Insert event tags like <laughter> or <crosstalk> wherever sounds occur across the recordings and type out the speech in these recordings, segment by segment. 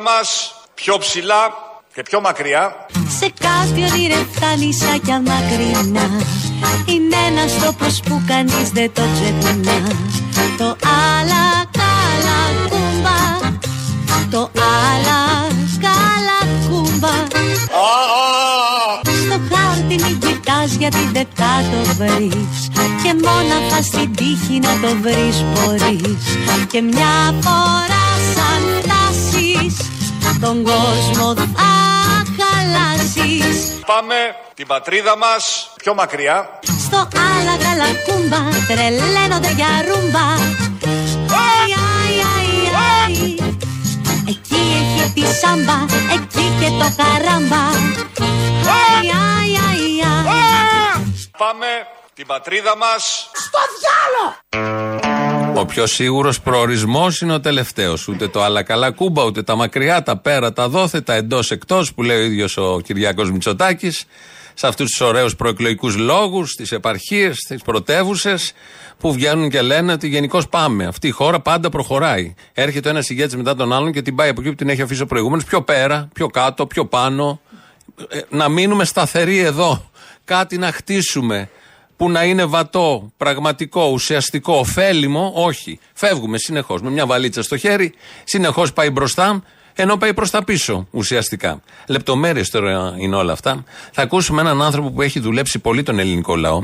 Πάμε την πατρίδα μας πιο ψηλά και πιο μακριά. Σε κάτι ονειρευτά νησάκια μακρινά. Είναι ένας τόπος που κανείς δεν το ξεχνά. Το άλλα καλά κούμπα Το άλλα καλά κούμπα Στο χάρτη μην κοιτάς γιατί δεν θα το βρεις. Και μόναχα στην τύχη να το βρεις μπορείς. Και μια φορά σαν φτάσεις Τον κόσμο. Θα χαλάσεις Πάμε την πατρίδα μας πιο μακριά. Στο άλλα καλά κούμπα τρελαίνονται για ρούμπα. Αϊ, αϊ, αϊ, αϊ Εκεί έχει τη σάμπα, εκεί και το καράμπα. Αϊ, αϊ, αϊ, αϊ Πάμε την πατρίδα μας Ο πιο σίγουρος προορισμός είναι ο τελευταίος. Ούτε το άλλα καλά κούμπα, ούτε τα μακριά, τα πέρα, τα δόθε, τα εντός εκτός που λέει ο ίδιος ο Κυριάκος Μητσοτάκης. Σε αυτούς τους ωραίους προεκλογικούς λόγους, στις επαρχίες, στις πρωτεύουσες, που βγαίνουν και λένε ότι γενικώς πάμε. Αυτή η χώρα πάντα προχωράει. Έρχεται ο ένας ηγέτης μετά τον άλλον και την πάει από εκεί που την έχει αφήσει ο προηγούμενος πιο πέρα, πιο κάτω, πιο πάνω. Ε, να μείνουμε σταθεροί εδώ. Κάτι να χτίσουμε που να είναι βατό, πραγματικό, ουσιαστικό, ωφέλιμο, όχι. Φεύγουμε συνεχώς με μια βαλίτσα στο χέρι, συνεχώς πάει μπροστά, ενώ πάει προς τα πίσω ουσιαστικά. Λεπτομέρειες τώρα είναι όλα αυτά. Θα ακούσουμε έναν άνθρωπο που έχει δουλέψει πολύ τον ελληνικό λαό,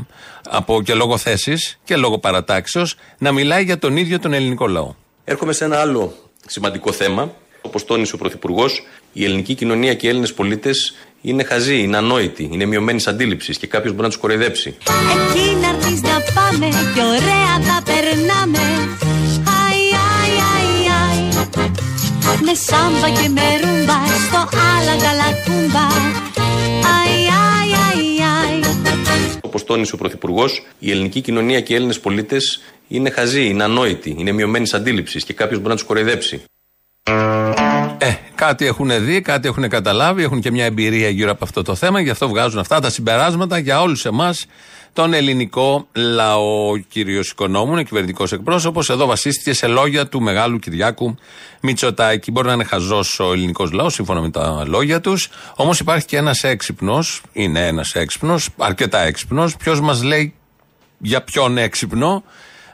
από και λόγω θέσης και λόγω παρατάξεως, να μιλάει για τον ίδιο τον ελληνικό λαό. Έρχομαι σε ένα άλλο σημαντικό θέμα. Όπως τόνισε ο Πρωθυπουργός, η ελληνική κοινωνία και οι Έλληνες πολίτες είναι χαζοί, είναι ανόητοι, είναι μειωμένης αντίληψης και κάποιος μπορεί να τους κοροϊδέψει. Εκεί να έρθεις να πάμε και ωραία θα περνάμε Αϊ, αϊ, αϊ, αϊ Με σάμπα και με ρούμπα στο άλλα καλά κούμπα Αϊ, αϊ, αϊ, αϊ Όπως τόνισε ο Πρωθυπουργός, η ελληνική κοινωνία και οι Έλληνες πολίτες είναι χαζοί, είναι ανόητοι, είναι μειωμένης αντίληψης και κάποιος μπορεί να τους κοροϊδέψει. Ε, κάτι έχουν δει, κάτι έχουν καταλάβει, έχουν και μια εμπειρία γύρω από αυτό το θέμα, γι' αυτό βγάζουν αυτά τα συμπεράσματα για όλους εμάς, τον ελληνικό λαό. Ο κύριο Οικονόμου, είναι κυβερνητικός εκπρόσωπος, εδώ βασίστηκε σε λόγια του μεγάλου Κυριάκου Μητσοτάκη. Μπορεί να είναι χαζός ο ελληνικός λαός, σύμφωνα με τα λόγια τους, όμως υπάρχει και ένας έξυπνος, είναι ένας έξυπνος, αρκετά έξυπνος, ποιος μας λέει για ποιον έξυπνο;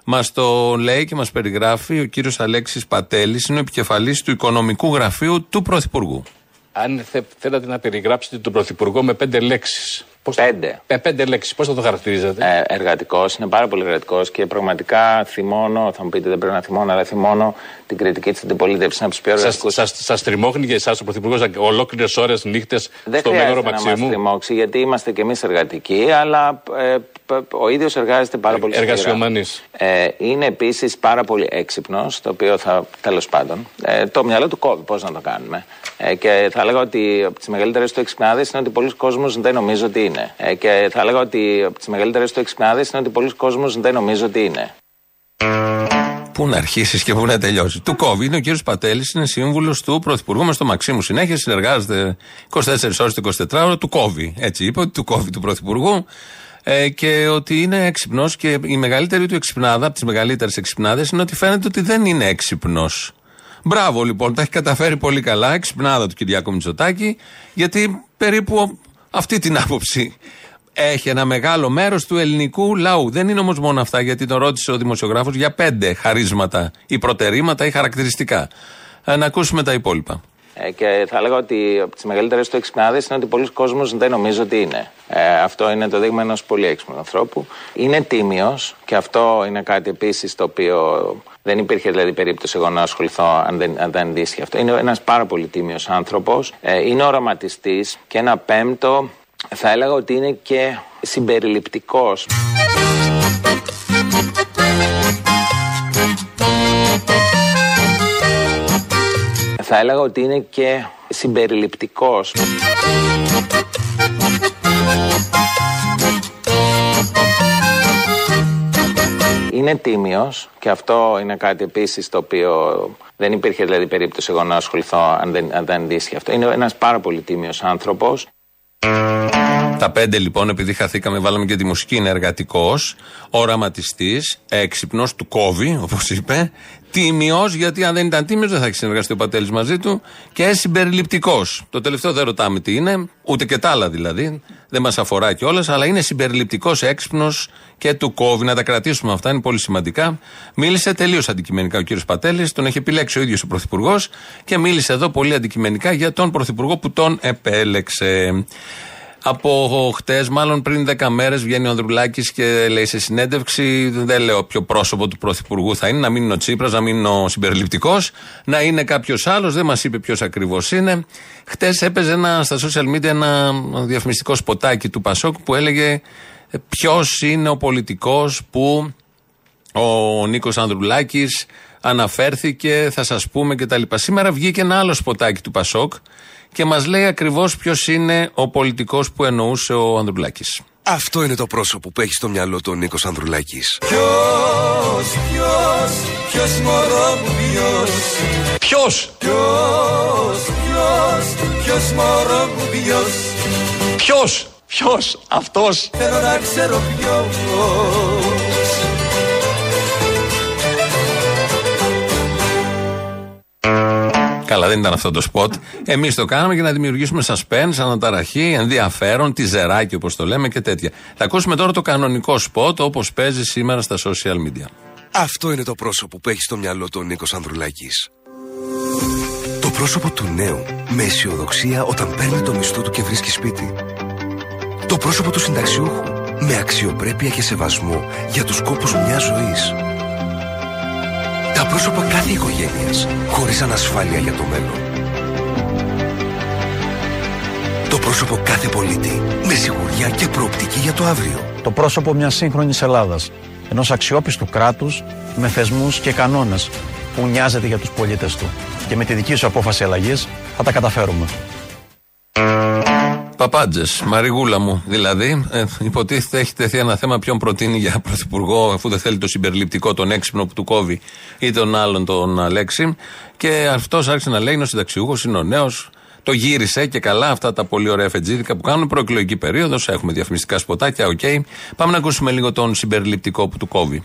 Μας το λέει και μας περιγράφει ο κύριος Αλέξης Πατέλης, είναι ο επικεφαλής του Οικονομικού Γραφείου του Πρωθυπουργού. Αν θε, θέλατε να περιγράψετε τον Πρωθυπουργό με πέντε λέξεις. Πέντε. Με πέντε λέξεις, πώς θα το χαρακτηρίζετε. Ε, εργατικός, είναι πάρα πολύ εργατικός και πραγματικά θυμώνω, θα μου πείτε δεν πρέπει να θυμώνω, αλλά θυμώνω την κριτική της αντιπολίτευση. Είναι από τους πιο εργατικούς. Σα σας τριμώχνει για εσάς ο Πρωθυπουργός ολόκληρες ώρες νύχτες Δεν στο μέγαρο χρειάζεται να μας Μαξίμου. τριμώξει, γιατί είμαστε κι εμείς εργατικοί, αλλά ε, π- ο ίδιος εργάζεται πάρα πολύ σκληρά. Εργασιομανής. Ε, είναι επίσης πάρα πολύ έξυπνος, το οποίο θα. τέλος πάντων. Ε, το μυαλό του κόβει, πώς να το κάνουμε. Ε, και θα λέγα ότι από τις μεγαλύτερες του εξυπνάδες είναι ότι πολλοί κόσμοι δεν νομίζω ότι είναι. Ε, και θα λέγα ότι από τις μεγαλύτερες του εξυπνάδες είναι ότι πολλοί κόσμοι δεν νομίζω ότι είναι. Πού να αρχίσεις και πού να τελειώσεις. Του κόβει. Είναι ο κύριος Πατέλης, είναι σύμβουλος του Πρωθυπουργού μες στο Μαξίμου. Συνέχεια συνεργάζεται 24 ώρες το 24 ώρο. Του κόβει. Έτσι είπε ότι του κόβει του Πρωθυπουργού. Ε, και ότι είναι έξυπνος και η μεγαλύτερη του εξυπνάδα, από τις μεγαλύτερες εξυπνάδες, είναι ότι φαίνεται ότι δεν είναι έξυπνος. Μπράβο λοιπόν, τα έχει καταφέρει πολύ καλά. Εξυπνάδα του Κυριάκου Μητσοτάκη, γιατί περίπου αυτή την άποψη έχει ένα μεγάλο μέρος του ελληνικού λαού. Δεν είναι όμως μόνο αυτά, γιατί τον ρώτησε ο δημοσιογράφος για πέντε χαρίσματα ή προτερήματα ή χαρακτηριστικά. Ε, να ακούσουμε τα υπόλοιπα. Ε, και θα λέγα ότι από τις μεγαλύτερες του εξυπνάδες είναι ότι πολλοί κόσμοι δεν νομίζω ότι είναι. Ε, αυτό είναι το δείγμα ενός πολύ έξυπνου ανθρώπου. Είναι τίμιος και αυτό είναι κάτι επίσης το οποίο δεν υπήρχε δηλαδή περίπτωση εγώ να ασχοληθώ αν δεν, αν δεν αντίστοιχε αυτό. Είναι ένας πάρα πολύ τίμιος άνθρωπος. Ε, είναι οραματιστής και ένα πέμπτο θα έλεγα ότι είναι και συμπεριληπτικός. Θα έλεγα ότι είναι και συμπεριληπτικός. Είναι τίμιος και αυτό είναι κάτι επίσης το οποίο δεν υπήρχε δηλαδή περίπτωση εγώ να ασχοληθώ αν δεν, αν δεν αντίστοιχε αυτό. Είναι ένας πάρα πολύ τίμιος άνθρωπος. Τα πέντε λοιπόν, επειδή χαθήκαμε, βάλαμε και τη μουσική, είναι εργατικός, οραματιστής, έξυπνος, του κόβει, όπως είπε, τίμιος, γιατί αν δεν ήταν τίμιος δεν θα έχει συνεργαστεί ο Πατέλη μαζί του. Και συμπεριληπτικός. Το τελευταίο δεν ρωτάμε τι είναι, ούτε και τα άλλα δηλαδή. Δεν μας αφορά κιόλας, αλλά είναι συμπεριληπτικός, έξυπνος και του κόβει. Να τα κρατήσουμε αυτά, είναι πολύ σημαντικά. Μίλησε τελείως αντικειμενικά ο κύριος Πατέλης, τον έχει επιλέξει ο ίδιος ο Πρωθυπουργός και μίλησε εδώ πολύ αντικειμενικά για τον Πρωθυπουργό που τον επέλεξε. Από χτες, μάλλον πριν 10 μέρες, βγαίνει ο Ανδρουλάκης και λέει σε συνέντευξη: Δεν λέω ποιο πρόσωπο του Πρωθυπουργού θα είναι, να μην είναι ο Τσίπρας, να μην είναι ο συμπεριληπτικός, να είναι κάποιος άλλος. Δεν μας είπε ποιος ακριβώς είναι. Χτες έπαιζε ένα, στα social media ένα διαφημιστικό σποτάκι του Πασόκ που έλεγε ποιος είναι ο πολιτικός που ο Νίκος Ανδρουλάκης αναφέρθηκε, θα σας πούμε κτλ. Σήμερα βγήκε ένα άλλο σποτάκι του Πασόκ και μας λέει ακριβώς ποιος είναι ο πολιτικός που εννοούσε ο Ανδρουλάκης. Αυτό είναι το πρόσωπο που έχει στο μυαλό του ο Νίκος Ανδρουλάκης. Ποιος, ποιος, ποιος μωρό μου, ποιος. Ποιος! Ποιος, ποιος, ποιος μωρό μου, ποιος. Ποιος! Ποιος! Αυτός! Θέλω να ξέρω ποιο. Καλά, δεν ήταν αυτό το σποτ. Εμείς το κάναμε για να δημιουργήσουμε suspense, αναταραχή, ενδιαφέρον, τιζεράκι όπως το λέμε και τέτοια. Θα ακούσουμε τώρα το κανονικό σποτ όπως παίζει σήμερα στα social media. Αυτό είναι το πρόσωπο που έχει στο μυαλό του ο Νίκος Ανδρουλάκης. Το πρόσωπο του νέου με αισιοδοξία όταν παίρνει το μισθό του και βρίσκει σπίτι. Το πρόσωπο του συνταξιούχου με αξιοπρέπεια και σεβασμό για τους κόπους μιας ζωής. Τα πρόσωπα κάθε οικογένειας χωρίς ανασφάλεια για το μέλλον. Το πρόσωπο κάθε πολίτη με σιγουριά και προοπτική για το αύριο. το πρόσωπο μιας σύγχρονης Ελλάδας, ενός αξιόπιστου κράτους με θεσμούς και κανόνες που νοιάζεται για τους πολίτες του. Και με τη δική σου απόφαση αλλαγής θα τα καταφέρουμε. Παπάντζες, Μαριγούλα μου δηλαδή. Ε, υποτίθεται έχει τεθεί ένα θέμα ποιον προτείνει για πρωθυπουργό, αφού δεν θέλει το συμπεριληπτικό, τον έξυπνο που του κόβει ή τον άλλον τον Αλέξη. Και αυτός άρχισε να λέει: Είναι ο συνταξιούχος, είναι ο νέος. Το γύρισε και καλά αυτά τα πολύ ωραία εφετζίδικα που κάνουν προεκλογική περίοδος. Έχουμε διαφημιστικά σποτάκια, οκ. Πάμε να ακούσουμε λίγο τον συμπεριληπτικό που του κόβει.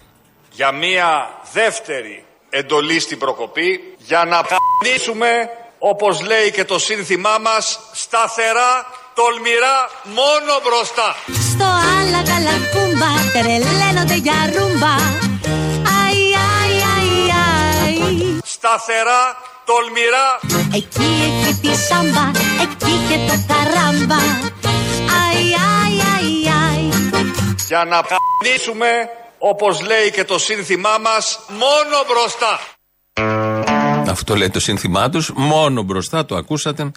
Για μία δεύτερη εντολή στην προκοπή για να π***νήσουμε όπως λέει και το σύνθημά μας σταθερά, τολμηρά, μόνο μπροστά. Στο άλλα καλά κούμπα τρελαίνονται για ρούμπα Αϊ, αϊ, αϊ, αϊ Σταθερά, τολμηρά, Εκεί έχει τη σάμπα, εκεί και το καράμπα Αϊ, αϊ, αϊ, αϊ για να π***νήσουμε όπως λέει και το σύνθημά μας μόνο μπροστά. Αυτό λέει το σύνθημά τους. Μόνο μπροστά το ακούσατε.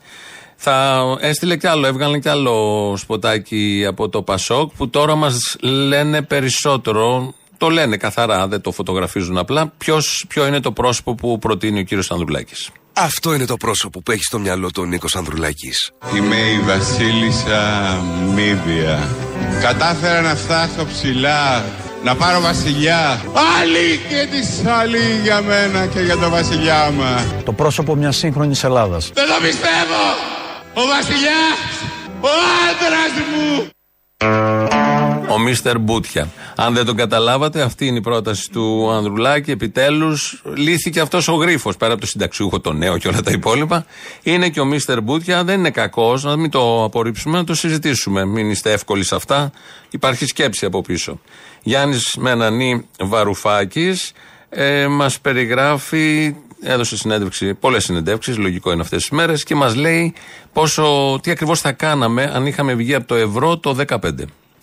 Θα έστειλε κι άλλο, έβγαλε κι άλλο σποτάκι από το Πασόκ που τώρα μας λένε περισσότερο. Το λένε καθαρά, δεν το φωτογραφίζουν απλά. Ποιος, ποιο είναι το πρόσωπο που προτείνει ο κύριος Ανδρουλάκης. Αυτό είναι το πρόσωπο που έχει στο μυαλό του ο Νίκος Ανδρουλάκης. Είμαι η Βασίλισσα Μύδια. Κατάφερα να φτάσω ψηλά, να πάρω βασιλιά. Άλλη και της άλλη για μένα και για το βασιλιά μα. Το πρόσωπο μιας σύγχρονης Ελλάδας, Δεν το πιστεύω! Ο βασιλιάς! Ο άντρας μου! Ο Μίστερ Μπούτια. Αν δεν τον καταλάβατε, αυτή είναι η πρόταση του Ανδρουλάκη. Επιτέλους, λύθηκε αυτός ο γρίφος. Πέρα από το συνταξιούχο, το νέο και όλα τα υπόλοιπα. Είναι και ο Μίστερ Μπούτια. Δεν είναι κακός, να μην το απορρίψουμε, να το συζητήσουμε. Μην είστε εύκολοι σε αυτά. Υπάρχει σκέψη από πίσω. Γιάννης Μενανή Βαρουφάκης ε, μας περιγράφει. Έδωσε συνέντευξη, πολλές συνεντεύξεις, λογικό είναι αυτές τις μέρες, και μας λέει πόσο, τι ακριβώς θα κάναμε αν είχαμε βγει από το ευρώ το 2015.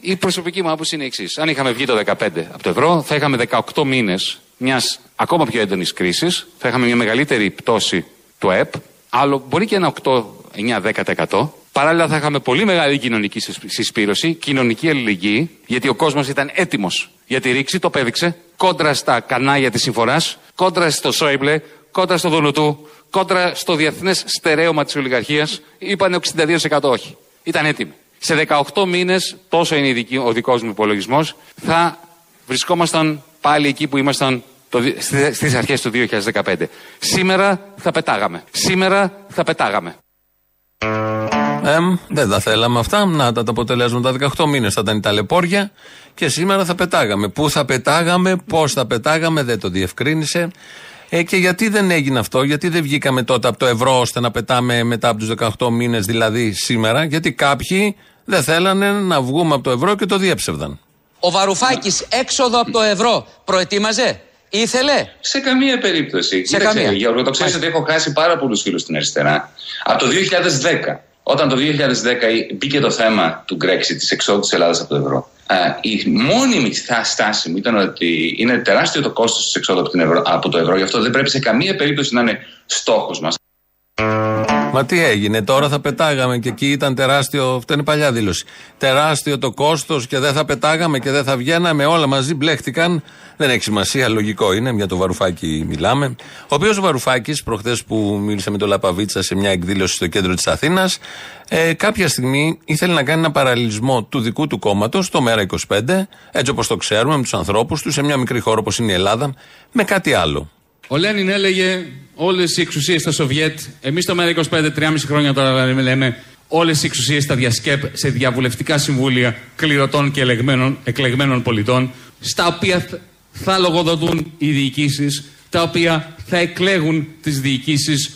Η προσωπική μου άποψη είναι η εξής. Αν είχαμε βγει το 15 από το ευρώ, θα είχαμε 18 μήνες μιας ακόμα πιο έντονης κρίσης, θα είχαμε μια μεγαλύτερη πτώση του ΑΕΠ, άλλο μπορεί και ένα 8, 9, 10%. Παράλληλα, θα είχαμε πολύ μεγάλη κοινωνική συσ- συσπήρωση, κοινωνική αλληλεγγύη, γιατί ο κόσμος ήταν έτοιμος για τη ρήξη, το πέδειξε, κόντρα στα κανάλια της συμφοράς, κόντρα στο Σόιμπλε, κόντρα στο Δουνουτού, κόντρα στο διεθνές στερέωμα της ολιγαρχίας. Είπανε 62% όχι. Ήταν έτοιμοι. Σε 18 μήνες, τόσο είναι η δική- ο δικός μου υπολογισμός, θα βρισκόμασταν πάλι εκεί που ήμασταν το δι- στη- στις αρχές του 2015. Σήμερα θα πετάγαμε. Σήμερα θα πετάγαμε. Εμ, δεν τα θέλαμε αυτά. Να τα, τα αποτελέσματα. 18 μήνες θα ήταν η ταλαιπώρια και σήμερα θα πετάγαμε. Πού θα πετάγαμε, πώς θα πετάγαμε, δεν το διευκρίνησε. Ε, και γιατί δεν έγινε αυτό, γιατί δεν βγήκαμε τότε από το ευρώ ώστε να πετάμε μετά από τους 18 μήνες, δηλαδή σήμερα, γιατί κάποιοι δεν θέλανε να βγούμε από το ευρώ και το διέψευδαν. Ο Βαρουφάκης έξοδο από το ευρώ προετοίμαζε. Ήθελε; Σε καμία περίπτωση. Σε Κοίταξε, καμία. Γιώργο, το ξέρεις ότι έχω χάσει πάρα πολλούς φίλους στην αριστερά. Από το 2010, όταν το 2010 μπήκε το θέμα του Brexit, της εξόδου της Ελλάδας από το ευρώ. α, Η μόνιμη θα- στάση μου ήταν ότι είναι τεράστιο το κόστος της εξόδου από, την ευρώ- από το ευρώ, γι' αυτό δεν πρέπει σε καμία περίπτωση να είναι στόχος μας. Μα τι έγινε, τώρα θα πετάγαμε και εκεί ήταν τεράστιο. Αυτό είναι παλιά δήλωση. Τεράστιο το κόστος και δεν θα πετάγαμε και δεν θα βγαίναμε. Όλα μαζί μπλέχτηκαν. Δεν έχει σημασία, λογικό είναι. Για το Βαρουφάκη μιλάμε. Ο οποίος ο Βαρουφάκης, προχθές που μίλησε με τον Λαπαβίτσα σε μια εκδήλωση στο κέντρο της Αθήνας, ε, κάποια στιγμή ήθελε να κάνει ένα παραλληλισμό του δικού του κόμματος, το ΜΕΡΑ25, έτσι όπως το ξέρουμε, με τους ανθρώπους τους, σε μια μικρή χώρα όπως είναι η Ελλάδα, με κάτι άλλο. Ο Λένιν έλεγε όλες οι εξουσίες στα Σοβιέτ. Εμείς το ΜΕΡΑ 25, 3,5 χρόνια τώρα λέμε όλες οι εξουσίες στα διασκέπ σε διαβουλευτικά συμβούλια κληρωτών και ελεγμένων, εκλεγμένων πολιτών, στα οποία θ- θα λογοδοτούν οι διοικήσεις, τα οποία θα εκλέγουν τις διοικήσεις.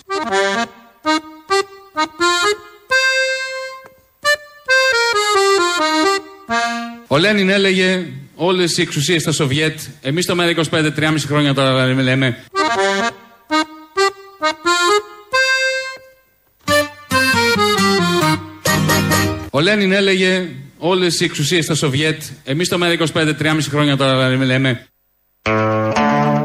Ο Λένιν έλεγε όλες οι εξουσίες στα Σοβιέτ. Εμείς το ΜΕΡΑ 25, 3,5 χρόνια τώρα λέμε Ο Λένιν έλεγε όλες οι εξουσίες στα Σοβιέτ. Εμείς το ΜΕΡΑ 25, 3,5 χρόνια τώρα λέμε.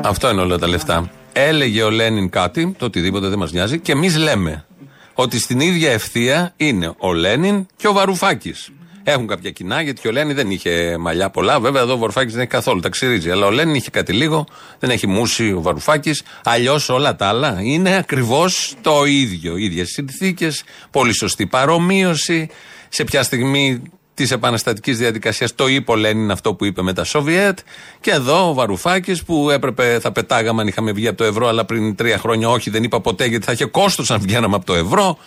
Αυτό είναι όλα τα λεφτά. Έλεγε ο Λένιν κάτι, το οτιδήποτε δεν μας νοιάζει, και εμείς λέμε ότι στην ίδια ευθεία είναι ο Λένιν και ο Βαρουφάκης. Έχουν κάποια κοινά, γιατί και ο Λένιν δεν είχε μαλλιά πολλά. Βέβαια, εδώ ο Βαρουφάκης δεν έχει καθόλου, τα ξυρίζει. Αλλά ο Λένιν είχε κάτι λίγο, δεν έχει μουσι ο Βαρουφάκης. Αλλιώς όλα τα άλλα είναι ακριβώς το ίδιο. ίδιες συνθήκες, πολύ σωστή παρομοίωση. Σε ποια στιγμή της επαναστατικής διαδικασίας το είπε ο Λένιν αυτό που είπε με τα Σοβιέτ. Και εδώ ο Βαρουφάκης που έπρεπε, θα πετάγαμε αν είχαμε βγει από το ευρώ, αλλά πριν τρία χρόνια όχι, δεν είπα ποτέ γιατί θα είχε κόστος αν βγαίναμε από το ευρώ.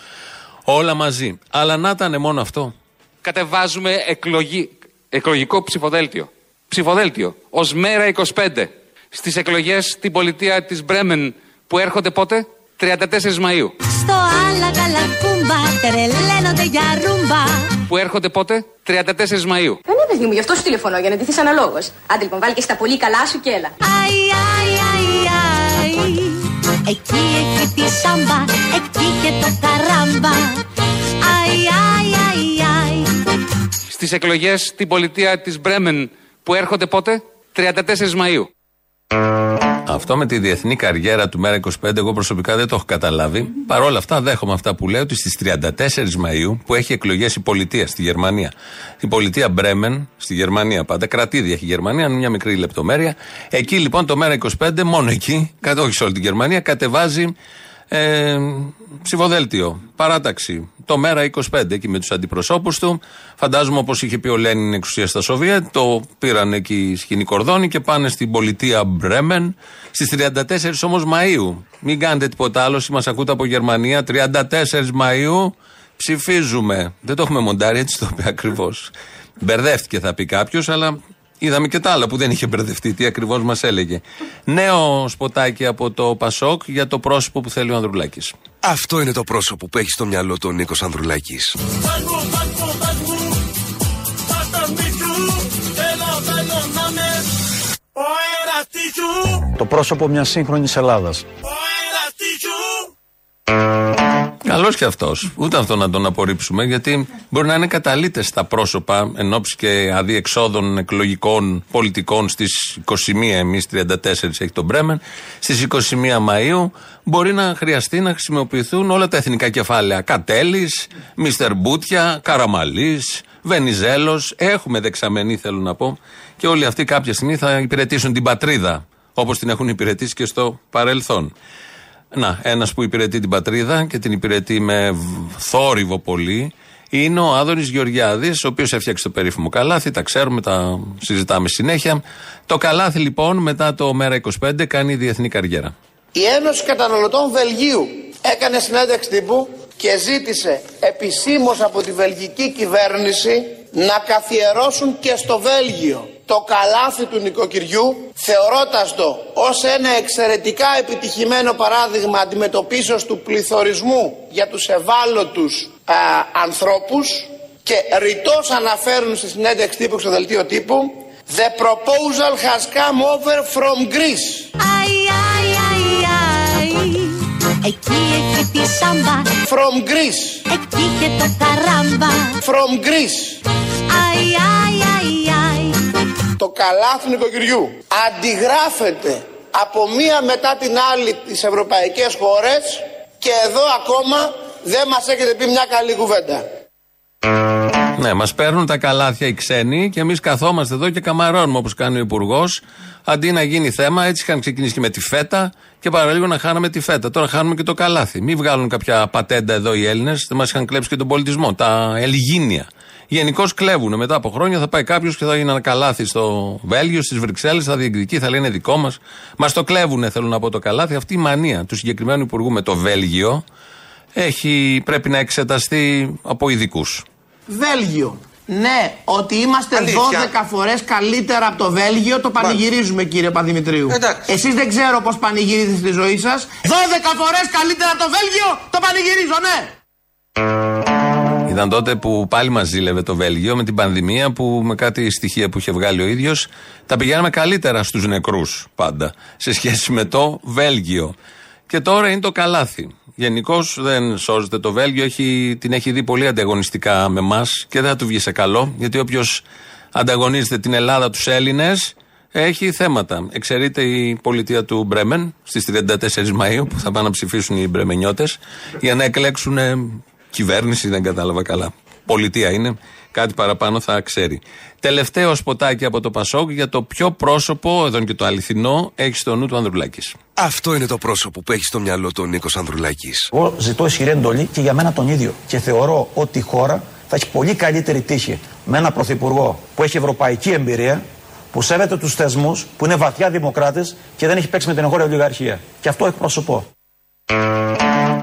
Όλα μαζί. Αλλά να ήταν μόνο αυτό. Κατεβάζουμε εκλογή, εκλογικό ψηφοδέλτιο. Ψηφοδέλτιο. Ω μέρα 25. Στις εκλογές στην πολιτεία της Μπρέμεν που έρχονται πότε; 34 Μαΐου. Στο άλλα καλά κούμπα τρελαίνονται για ρούμπα Που έρχονται πότε; 34 Μαΐου. Ναι, παιδί μου, γι' αυτό σου τηλεφωνώ, για να ντυθείς αναλόγως. Άντε λοιπόν, βάλει και στα πολύ καλά σου και έλα. Αϊ, αϊ, αϊ, αϊ Εκεί έχει τη σάμπα, εκεί και το καράμπα Αϊ, αϊ, αϊ, αι Στις εκλογές στην πολιτεία της Μπρέμεν που έρχονται πότε; 34 Μαΐου. Αυτό με τη διεθνή καριέρα του Μέρα 25, εγώ προσωπικά δεν το έχω καταλάβει. Παρ' όλα αυτά, δέχομαι αυτά που λέω ότι στις 34 Μαου, που έχει εκλογές η πολιτεία στη Γερμανία, η πολιτεία Μπρέμεν, στη Γερμανία πάντα, κρατήδια έχει η Γερμανία, είναι μια μικρή λεπτομέρεια. Εκεί λοιπόν το Μέρα 25, μόνο εκεί, κατ' όχι σε όλη τη Γερμανία, κατεβάζει ε, ψηφοδέλτιο, παράταξη. Το μέρα 25 εκεί με τους αντιπροσώπους του. Φαντάζομαι όπως είχε πει ο Λένιν εξουσία στα Σοβιέτ, το πήραν εκεί σκηνή κορδόνι και πάνε στην πολιτεία Μπρέμεν. Στις 34 όμως Μαου. Μην κάνετε τίποτα άλλο, μας ακούτε από Γερμανία. 34 Μαου ψηφίζουμε. Δεν το έχουμε μοντάρει, έτσι το είπε ακριβώς. Μπερδεύτηκε θα πει κάποιος, αλλά Είδαμε και τα άλλα που δεν είχε μπερδευτεί, τι ακριβώς μας έλεγε. Νέο σποτάκι από το Πασόκ για το πρόσωπο που θέλει ο Ανδρουλάκης. Αυτό είναι το πρόσωπο που έχει στο μυαλό του ο Νίκο Ανδρουλάκη. Το πρόσωπο μιας σύγχρονης Ελλάδας. Καλός και αυτός. Ούτε αυτό να τον απορρίψουμε, γιατί μπορεί να είναι καταλήτες τα πρόσωπα εν ώψη και αδιεξόδων εκλογικών πολιτικών στις 21, εμείς 34 έχει τον Μπρέμεν, στις 21 Μαου μπορεί να χρειαστεί να χρησιμοποιηθούν όλα τα εθνικά κεφάλαια. Κατέλης, Μίστερ Μπούτια, Καραμαλής, Βενιζέλος. Έχουμε δεξαμενή, θέλω να πω, και όλοι αυτοί κάποια στιγμή θα υπηρετήσουν την πατρίδα, όπως την έχουν υπηρετήσει και στο παρελθόν. Να, ένας που υπηρετεί την πατρίδα και την υπηρετεί με β- θόρυβο πολύ είναι ο Άδωνης Γεωργιάδης, ο οποίος έφτιαξε το περίφημο καλάθι. Τα ξέρουμε, τα συζητάμε συνέχεια. Το καλάθι λοιπόν μετά το Μέρα 25 κάνει διεθνή καριέρα. Η Ένωση Καταναλωτών Βελγίου έκανε συνέντευξη τύπου και ζήτησε επισήμως από τη βελγική κυβέρνηση να καθιερώσουν και στο Βέλγιο το καλάθι του νοικοκυριού θεωρώντας το ως ένα εξαιρετικά επιτυχημένο παράδειγμα αντιμετωπίσεως του πληθωρισμού για τους ευάλωτους α, ανθρώπους και ρητός αναφέρουν στη συνέντευξη τύπου στο δελτίο τύπου The proposal has come over from Greece. Εκεί έχει τη σάμπα. From Greece. Εκεί και το καράμπα. From Greece. Αι, αι, αι, αι. Το καλάθι νοικοκυριού αντιγράφεται από μία μετά την άλλη τις ευρωπαϊκές χώρες και εδώ ακόμα δεν μας έχετε πει μια καλή κουβέντα. Ναι, μας παίρνουν τα καλάθια οι ξένοι και εμείς καθόμαστε εδώ και καμαρώνουμε όπως κάνει ο Υπουργός. Αντί να γίνει θέμα, έτσι είχαν ξεκινήσει και με τη φέτα και παραλίγο να χάναμε τη φέτα. Τώρα χάνουμε και το καλάθι. Μην βγάλουν κάποια πατέντα εδώ οι Έλληνες, δεν μας είχαν κλέψει και τον πολιτισμό. Τα Ελιγίνια. Γενικώς κλέβουν. Μετά από χρόνια θα πάει κάποιος και θα γίνει ένα καλάθι στο Βέλγιο, στις Βρυξέλλες, θα διεκδικεί, θα λένε δικό μας. Μας το κλέβουν, θέλω να πω το καλάθι. Αυτή η μανία του συγκεκριμένου Υπουργού με το Βέλγιο έχει, πρέπει να εξεταστεί από ειδικούς. Βέλγιο. Ναι, ότι είμαστε Αλήθεια. 12 φορές καλύτερα από το Βέλγιο, το πανηγυρίζουμε κύριε Παδημητρίου. Εντάξει. Εσείς δεν ξέρω πώς πανηγυρίζετε στη ζωή σας. 12 φορές καλύτερα από το Βέλγιο, το πανηγυρίζω, ναι! Ήταν τότε που πάλι μας ζήλευε το Βέλγιο με την πανδημία που με κάτι στοιχεία που είχε βγάλει ο ίδιος τα πηγαίναμε καλύτερα στους νεκρούς πάντα σε σχέση με το Βέλγιο. Και τώρα είναι το καλάθι. Γενικώς δεν σώζεται το Βέλγιο, έχει, την έχει δει πολύ ανταγωνιστικά με εμά και δεν θα του βγει σε καλό, γιατί όποιος ανταγωνίζεται την Ελλάδα, τους Έλληνες, έχει θέματα. Εξαιρείται η πολιτεία του Μπρέμεν στις 34 Μαου που θα πάνε να ψηφίσουν οι Μπρεμενιώτες για να εκλέξουν ε, κυβέρνηση, δεν κατάλαβα καλά. Πολιτεία είναι, κάτι παραπάνω θα ξέρει. Τελευταίο σποτάκι από το Πασόκ για το ποιο πρόσωπο, εδώ είναι και το αληθινό, έχει στο νου του Ανδρουλάκης. Αυτό είναι το πρόσωπο που έχει στο μυαλό του ο Νίκος Ανδρουλάκης. Εγώ ζητώ ισχυρή εντολή και για μένα τον ίδιο. Και θεωρώ ότι η χώρα θα έχει πολύ καλύτερη τύχη με ένα πρωθυπουργό που έχει ευρωπαϊκή εμπειρία, που σέβεται τους θεσμούς, που είναι βαθιά δημοκράτε και δεν έχει παίξει με την εγχώρια ολιγαρχία. Και αυτό εκπροσωπώ.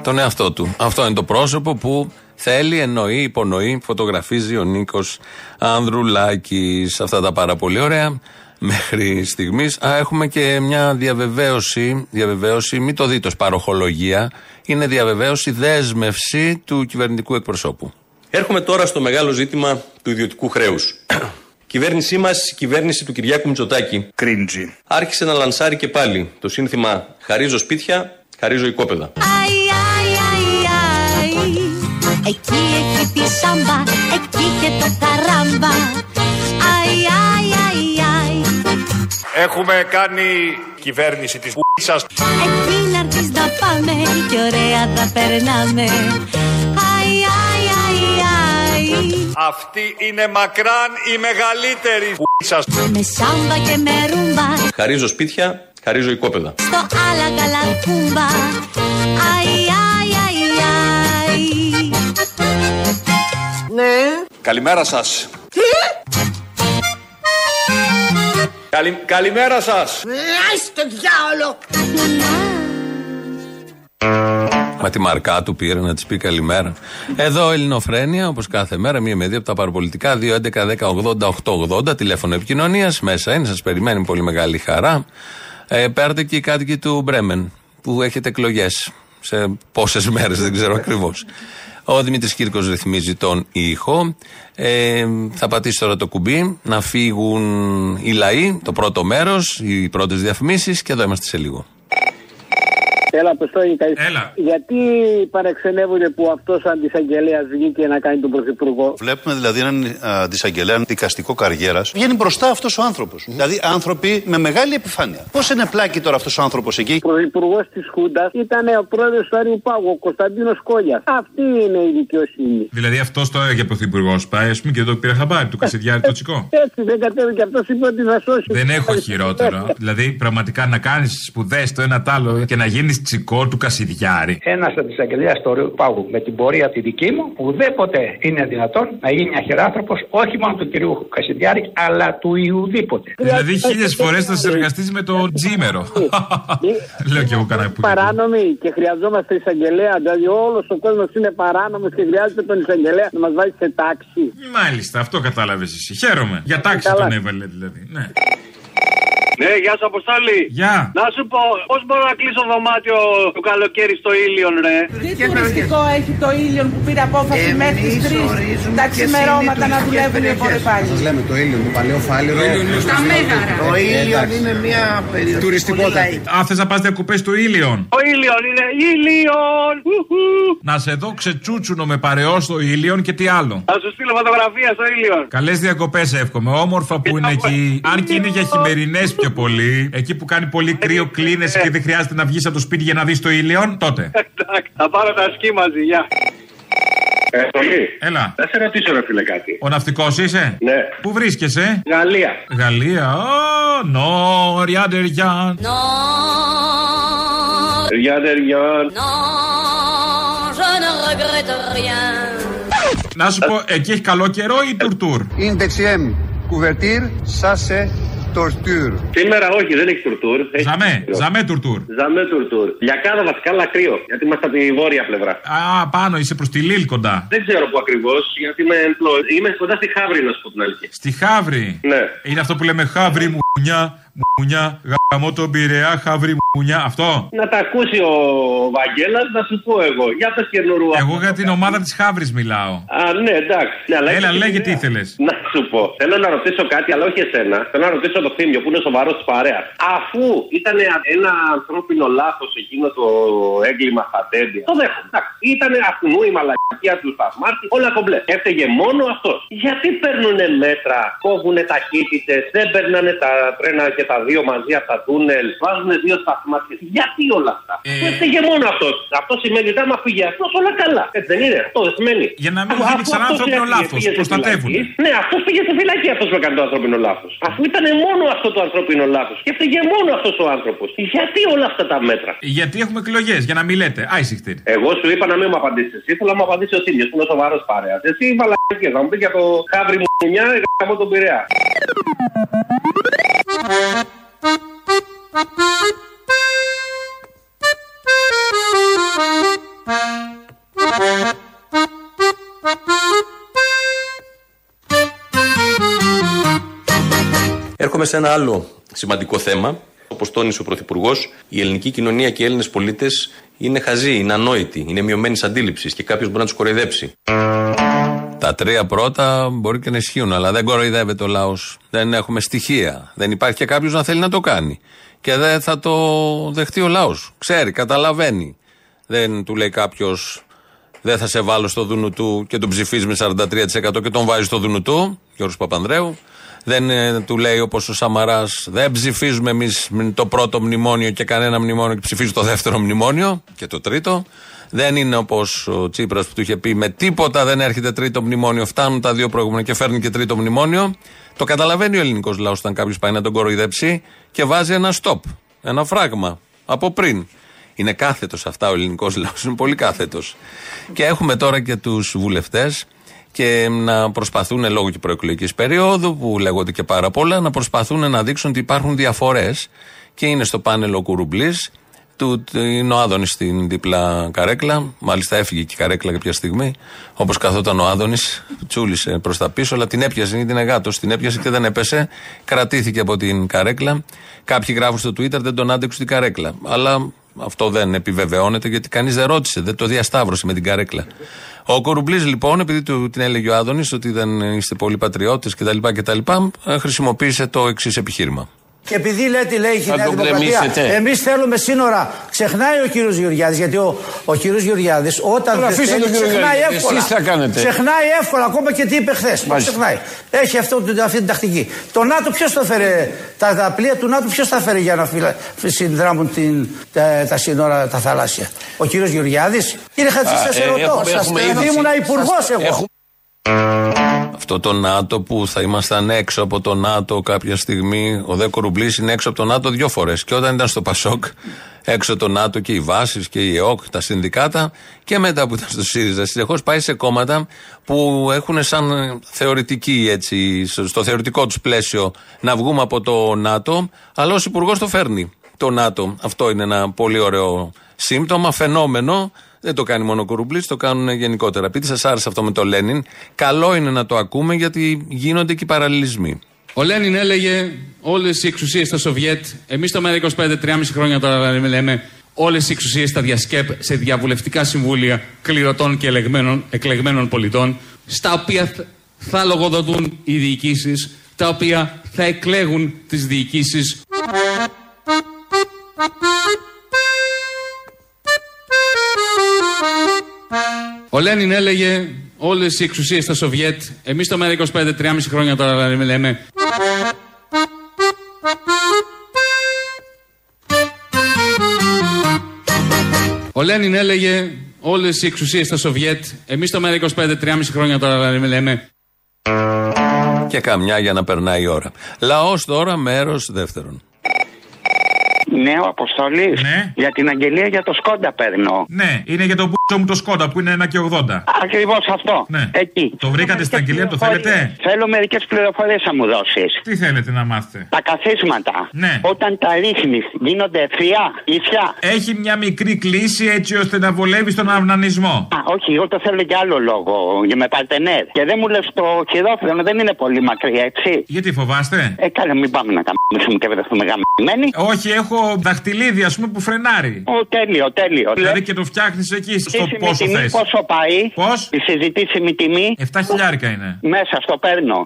Τον εαυτό του. Αυτό είναι το πρόσωπο που θέλει, εννοεί, υπονοεί, φωτογραφίζει ο Νίκος Ανδρουλάκης. Αυτά τα πάρα πολύ ωραία. Μέχρι στιγμής. Έχουμε και μια διαβεβαίωση, διαβεβαίωση, μην το δείτε ως παροχολογία. Είναι διαβεβαίωση, δέσμευση του κυβερνητικού εκπροσώπου. Έρχομαι τώρα στο μεγάλο ζήτημα του ιδιωτικού χρέους. <coughs> Κυβέρνησή μας, η κυβέρνηση του Κυριάκου Μητσοτάκη, Κρίντζι. άρχισε να λανσάρει και πάλι το σύνθημα Χαρίζω σπίτια, χαρίζω οικόπεδα. Αι, αι, αι, αι. Εκεί έχει τη σάμπα, εκεί και το καράμπα. Αι, αι, αι, αι. Έχουμε κάνει κυβέρνηση της σας. Εκεί να έρθεις να πάμε και ωραία τα περνάμε. Αι, αι, αι, αι. Αυτή είναι μακράν η μεγαλύτερη σας. Με σάμπα και με ρούμπα, Χαρίζω σπίτια, χαρίζω οικόπεδα. στο άλλα καλά κούμπα. Αι, αι, αι, αι. Ναι. Καλημέρα σας. Καλη... Καλημέρα σας. Άις το διάολο. Μα τη μαρκά του πήρε να της πει καλημέρα. Εδώ Ελληνοφρένια, όπως κάθε μέρα, μία με δύο από τα παραπολιτικά. 2.11.10.80.880 τηλέφωνο επικοινωνίας. Μέσα είναι, σας περιμένει πολύ μεγάλη χαρά. Ε, παίρνετε και οι κάτοικοι του Μπρέμεν, που έχετε εκλογές. Σε πόσες <laughs> μέρες, δεν ξέρω ακριβώς. Ο Δημήτρης Κύρκος ρυθμίζει τον ήχο. Ε, θα πατήσει τώρα το κουμπί να φύγουν οι λαοί, το πρώτο μέρος, οι πρώτες διαφημίσεις και εδώ είμαστε σε λίγο. Έλα, Αποστόλη, καλή. Έλα. Γιατί παρεξενεύονται που αυτός ο αντισαγγελέας βγήκε να κάνει τον πρωθυπουργό; Βλέπουμε δηλαδή έναν α, αντισαγγελέα δικαστικό καριέρας. Βγαίνει μπροστά αυτός ο άνθρωπος. Δηλαδή άνθρωποι με μεγάλη επιφάνεια. Πώς είναι πλάκι τώρα αυτός ο άνθρωπος εκεί; Πρωθυπουργός της Χούντας ήταν ο πρόεδρος του Άριου Πάγου, ο Κωνσταντίνος Κόλιας. Αυτή είναι η δικαιοσύνη. Δηλαδή αυτός το έλεγε πρωθυπουργός πάει, ας πούμε, και δεν το πήρε χαμπάρι του Κασιδιάρη το τσικό. Έτσι δεν κατέβηκε αυτός, είπε ότι θα σώσει. Δεν έχω χειρότερο. δηλαδή, πραγματικά να κάνεις σπουδές το ένα τ' άλλο και να γίνεις τσικό του Κασιδιάρη. Ένας εισαγγελέα του Πάγου με την πορεία τη δική μου, ουδέποτε είναι δυνατόν να γίνει αχεράνθρωπο όχι μόνο του κυρίου Κασιδιάρη, αλλά του Ιουδήποτε. Δηλαδή χίλιες φορές θα συνεργαστείς με τον Τζίμερο. <laughs> Λέω και εγώ κανένα που. Παράνομοι και χρειαζόμαστε εισαγγελέα. Δηλαδή όλος ο κόσμος είναι παράνομος και χρειάζεται τον εισαγγελέα να μας βάλει σε τάξη. Μάλιστα, αυτό κατάλαβες εσύ. Χαίρομαι. Για τάξη τον έβαλε δηλαδή. Ναι. Ναι, γεια σου Αποστόλη. Γεια. Να σου πω, πώς μπορώ να κλείσω δωμάτιο το καλοκαίρι στο ήλιον, ρε; Τι τουριστικό έχει το ήλιον που πήρε απόφαση μέχρι τις 3 τα ξημερώματα να δουλεύουν οι υπόλοιποι. Σας λέμε το ήλιον, το παλαιό φάληρο. Στα μέγαρα. Το ήλιον είναι μια περιοχή. Τουριστικότητα. Α, θες να πας διακοπές στο ήλιον. Το ήλιον είναι ήλιον. Να σε δω ξετσούτσουνο με παρεό στο ήλιον και τι άλλο. Θα σου στείλω φωτογραφία στο ήλιον. Καλές διακοπές εύχομαι. Όμορφα που είναι εκεί. Αν και είναι για χειμερινές πιο πολύ. Εκεί που κάνει πολύ κρύο, κλείνεσαι και δεν χρειάζεται να βγεις από το σπίτι για να δεις το ήλιον, τότε. Εντάξει, θα πάρω τα σκι μαζί, γεια. Ε, Έλα. Θα σε ρωτήσω, ρε φίλε, κάτι. Ο ναυτικός είσαι; Ναι. Πού βρίσκεσαι; Γαλλία. Γαλλία. Ω, νο, ριάντερ γιάν. Ριάντερ γιάν. Να σου πω, εκεί έχει καλό καιρό ή τουρτούρ. Είναι deuxième couverture, ça c'est torture. Σήμερα όχι, δεν έχεις τουρτούρ. Έχεις Ζαμέ, κρύο. ζαμέ τουρτούρ. Ζαμέ τουρτούρ. Λιακάδα βασικά, αλλά κρύο. Γιατί είμαστε από τη βόρεια πλευρά. Α, πάνω, είσαι προς τη Λίλ κοντά. Δεν ξέρω που ακριβώς, γιατί είμαι, εμπλο- είμαι κοντά στη Χαύρη, να σου πω την αλήθεια. Στη Χαύρη. Ναι. Είναι αυτό που λέμε Χαύρη μουνιά, μουνιά, γαμώ τον Πειραιά, Χαύρη μουνιά. Αυτό; Να τα ακούσει ο Βαγγέλας, να σου πω εγώ. Για πες καινούργου. Εγώ για την ομάδα της Χαύρη μιλάω. Α, ναι, εντάξει. Ναι, αλλά Έλα, έχεις λέγε ιδέα. τι ήθελες. Να σου πω. Θέλω να ρωτήσω κάτι, αλλά όχι εσένα. Θέλω να ρωτήσω το θύμιο που είναι σοβαρός της παρέας. Αφού ήταν ένα ανθρώπινο λάθος εκείνο το έγκλημα στα τέντια. Το δέχομαι. Εντάξει. Ήταν αυτού η μαλακία του σταθμάρχη. Όλα κομπλέ. Έφταιγε μόνο αυτός. Γιατί παίρνουν μέτρα, κόβουν ταχύτητες, δεν περνάνε τα τρένα και τα δύο μαζί από τα τούνελ, βάζουν δύο σταθμάρχες. Γιατί όλα αυτά; Ε. Έφταιγε μόνο αυτός. Αυτό σημαίνει ότι άμα φύγει αυτός, όλα καλά. Έτσι δεν είναι. Αυτό δεν σημαίνει. Για να μην Αφού- γίνει αφού ξανά αυτός ανθρώπινο έφυγε, λάθος. πήγε στη Προστατεύουν. φυλακή, Ναι, αυτός πήγε στη φυλακή αυτός που έκανε το ανθρώπινο λάθος. Αφού ήταν μόνο αυτό το ανθρώπινο λάθος και έφυγε μόνο αυτός ο άνθρωπος. Γιατί όλα αυτά τα μέτρα. Γιατί έχουμε εκλογές, για να μην λέτε. Άισιχτηρ. Εγώ σου είπα να μην μου απαντήσεις. Εσύ θέλω να μου απαντήσεις ο Τίμιος που είναι σοβαρός παρέας. Εσύ βαλακίε. Θα μου πει για το χάβρι μου μια από τον Πειραιά. Έρχομαι σε ένα άλλο σημαντικό θέμα. Όπως τόνισε ο Πρωθυπουργός, η ελληνική κοινωνία και οι Έλληνες πολίτες είναι χαζοί, είναι ανόητοι, είναι μειωμένης αντίληψης και κάποιος μπορεί να τους κοροϊδέψει. Τα τρία πρώτα μπορεί και να ισχύουν, αλλά δεν κοροϊδεύεται ο λαός. Δεν έχουμε στοιχεία. Δεν υπάρχει και κάποιος να θέλει να το κάνει. Και δεν θα το δεχτεί ο λαός. Ξέρει, καταλαβαίνει. Δεν του λέει κάποιος, δεν θα σε βάλω στο δούνου του και τον ψηφίζει με 43% και τον βάζει στο δούνου του, Γιώργος Παπανδρέου. Δεν ε, του λέει όπως ο Σαμαράς, δεν ψηφίζουμε εμείς το πρώτο μνημόνιο και κανένα μνημόνιο και ψηφίζει το δεύτερο μνημόνιο και το τρίτο. Δεν είναι όπως ο Τσίπρας που του είχε πει με τίποτα δεν έρχεται τρίτο μνημόνιο. Φτάνουν τα δύο προηγούμενα και φέρνει και τρίτο μνημόνιο. Το καταλαβαίνει ο ελληνικός λαός όταν κάποιος πάει να τον κοροϊδέψει και βάζει ένα stop, ένα φράγμα από πριν. Είναι κάθετος αυτά ο ελληνικός λαός. Είναι πολύ κάθετος. Και έχουμε τώρα και τους βουλευτές και να προσπαθούν λόγω και προεκλογικής περίοδου, που λέγονται και πάρα πολλά, να προσπαθούν να δείξουν ότι υπάρχουν διαφορές. Και είναι στο πάνελ ο Κουρουμπλής, του, είναι ο Άδωνης στην δίπλα καρέκλα. Μάλιστα έφυγε και η καρέκλα κάποια στιγμή. Όπως καθόταν ο Άδωνης, τσούλησε προς τα πίσω, αλλά την έπιασε, την εγάτο, την έπιασε και δεν έπεσε. Κρατήθηκε από την καρέκλα. Κάποιοι γράφουν στο Twitter δεν τον άντεξε την καρέκλα. Αλλά αυτό δεν επιβεβαιώνεται γιατί κανείς δεν ρώτησε, δεν το διασταύρωσε με την καρέκλα. Ο Κορουμπλής λοιπόν, επειδή του την έλεγε ο Άδωνης ότι δεν είστε πολλοί πατριώτες κτλ., κτλ., ε, χρησιμοποίησε το εξής επιχείρημα. Και επειδή λέτε, λέει η Θα Νέα τον Δημοκρατία, γκρεμίσετε. εμείς θέλουμε σύνορα. Ξεχνάει ο κύριος Γεωργιάδης, γιατί ο, ο κύριος Γεωργιάδης όταν Τώρα δεν αφήστε θέλει, τον κύριο ξεχνάει Γεωργιάδη. εύκολα. Εσείς θα κάνετε. Ξεχνάει εύκολα, ακόμα και τι είπε χθες. Μάλιστα. Ξεχνάει. Έχει αυτό, αυτή την τακτική. Το ΝΑΤΟ ποιος το φέρε, τα, τα πλοία του ΝΑΤΟ ποιος τα φέρε για να φυλα, συνδράμουν την, τα, τα σύνορα τα θαλάσσια. Ο κύριος Γεωργιάδης. Κύριε Χατζη, Α, σας ε, ερωτώ. έχουμε- Σας έχουμε επειδή ήδη- ήμουν υπουργός εγώ. Αυτό το ΝΑΤΟ που θα ήμασταν έξω από το ΝΑΤΟ κάποια στιγμή. Ο Δέκο Ρουμπλή είναι έξω από το ΝΑΤΟ δύο φορές. Και όταν ήταν στο Πασόκ, έξω το ΝΑΤΟ και οι βάσεις και η ΕΟΚ, τα συνδικάτα. Και μετά που ήταν στο ΣΥΡΙΖΑ. Συνεχώς πάει σε κόμματα που έχουν σαν θεωρητική έτσι, στο θεωρητικό τους πλαίσιο να βγούμε από το ΝΑΤΟ. Αλλά ως υπουργός το φέρνει το ΝΑΤΟ. Αυτό είναι ένα πολύ ωραίο σύμπτωμα, φαινόμενο. Δεν το κάνει μόνο ο Κουρουμπλή, το κάνουν γενικότερα. Επειδή σας άρεσε αυτό με το Λένιν, καλό είναι να το ακούμε γιατί γίνονται και οι παραλληλισμοί. Ο Λένιν έλεγε όλες οι εξουσίες στα Σοβιέτ, εμείς το ΜΕΡΑ 25, 3,5 χρόνια τώρα λέμε, όλες οι εξουσίες στα διασκέπ σε διαβουλευτικά συμβούλια κληρωτών και ελεγμένων, εκλεγμένων πολιτών, στα οποία θ- θα λογοδοτούν οι διοικήσεις, τα οποία θα εκλέγουν τις διοικήσεις. Ο Λένιν έλεγε όλες οι εξουσίες στα Σοβιέτ, εμείς το ΜΕΡΑ 25, 3,5 χρόνια τώρα λέμε, Ο Λένιν έλεγε όλες οι εξουσίες στα Σοβιέτ, εμείς το ΜΕΡΑ 25, 3,5 χρόνια τώρα λέμε, Και καμιά για να περνάει η ώρα. Λαός τώρα, μέρος δεύτερον. Νέο αποστολή. Για την αγγελία για το Σκόντα παίρνω. Ναι, είναι για το π***ο μου το Σκόντα που είναι 1 και 80. Ακριβώς αυτό. Ναι. Εκεί. Το βρήκατε στην αγγελία, το θέλετε; Θέλω μερικές πληροφορίες να μου δώσεις. Τι θέλετε να μάθετε; Τα καθίσματα. Ναι. Όταν τα ρίχνεις, γίνονται ευθεία, ίσια. Έχει μια μικρή κλίση έτσι ώστε να βολεύεις στον αυνανισμό. Α, όχι, εγώ το θέλω για άλλο λόγο. Για με παρτενέρ. Και δεν μου λες το χειρόφρενο δεν είναι πολύ μακριά, έτσι. Γιατί φοβάστε; Ε, καλά, μην πάμε να καμίσουμε και βρεθούμε γαμμένοι. Όχι, έχω δαχτυλίδι ας πούμε που φρενάρει. Ω, τέλειο, τέλειο. Δηλαδή και το φτιάχνεις εκεί στο Συζητήσιμη πόσο τιμή θες; πόσο πάει. Πώς; Η συζητήσιμη τιμή. 7 χιλιάρικα είναι. Μέσα στο παίρνω.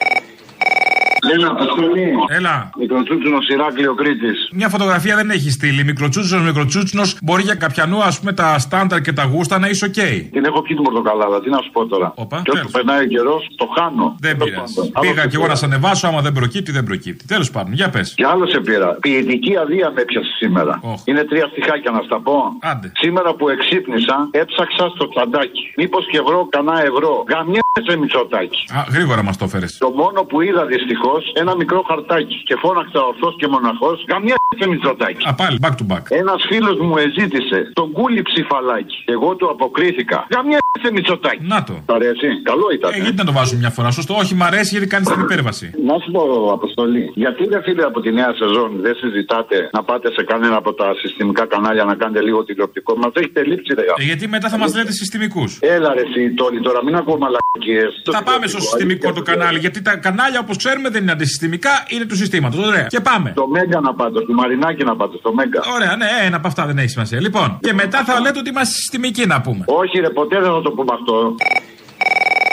Έλα, Αποστολή. Έλα. Μικροτσούτσουνος Ηράκλειο Κρήτης. Μια φωτογραφία δεν έχει στείλει. Μικροτσούτσινο, μικροτσούτσινο. Μπορεί για καποιανού, ας πούμε, τα στάνταρ και τα γούστα να είσαι οκ. Την έχω πιει την πορτοκαλάδα, τι να σου πω τώρα. Οπα, και όσο περνάει ο καιρός, το χάνω. Δεν Τέλος πειράζει. πάντων. Πήγα Άλλο κι εγώ να σε σε ανεβάσω, άμα δεν προκύπτει, δεν προκύπτει. Τέλος πάντων, για πες. Και άλλο σε πήρα. Ποιητική αδεία με έπιασε σήμερα. Είναι τρία στιχάκια να στα πω. Άντε. Σήμερα που εξύπνησα, έψαξα στο τσαντάκι. Μήπως και βρω κανένα ευρώ. Γαμιέσαι Μητσοτάκη. Α, γρήγορα μας το έφερες. Το μόνο που είδα δυστυχώς ένα μικρό χαρτάκι. Και φώναξα ορθός και μοναχός. Γαμιέσαι μισοτάκι. Α, πάλι, back to back. Ένας φίλος μου εζήτησε τον κούλι ψηφαλάκι. Εγώ του αποκρίθηκα. Γαμιέσαι μισοτάκι. Να το. Τ' αρέσει. Καλό ήταν. Ε, γιατί να το βάζω μια φορά, σωστό. Όχι, μ' αρέσει γιατί κάνεις την υπέρβαση. Να σου πω, Αποστολή, γιατί δεν φίλε από τη νέα σεζόν δεν συζητάτε να πάτε σε κανένα από τα συστημικά κανάλια να κάνετε λίγο τηλεοπτικό. Μας; Έχετε λείψει, ρε. Ε, γιατί μετά θα μας λέτε συστημικούς. Έλα, ρε, εσύ, Τόλι, τώρα μην ακούω μαλακίες. Θα πάμε στο συστημικό το κανάλι. Γιατί τα κανάλια όπως ξέρουμε δεν είναι αντισυστημικά, είναι του συστήματος. Ωραία. Και πάμε. Το Μέγκα να πάτε, στο Μαρινάκι να πάτε, στο Μέγκα. Ωραία, ναι, ένα από αυτά δεν έχει σημασία. Λοιπόν, και μετά θα λέτε ότι είμαστε συστημικοί να πούμε. Όχι, ρε, ποτέ δεν θα το πούμε αυτό.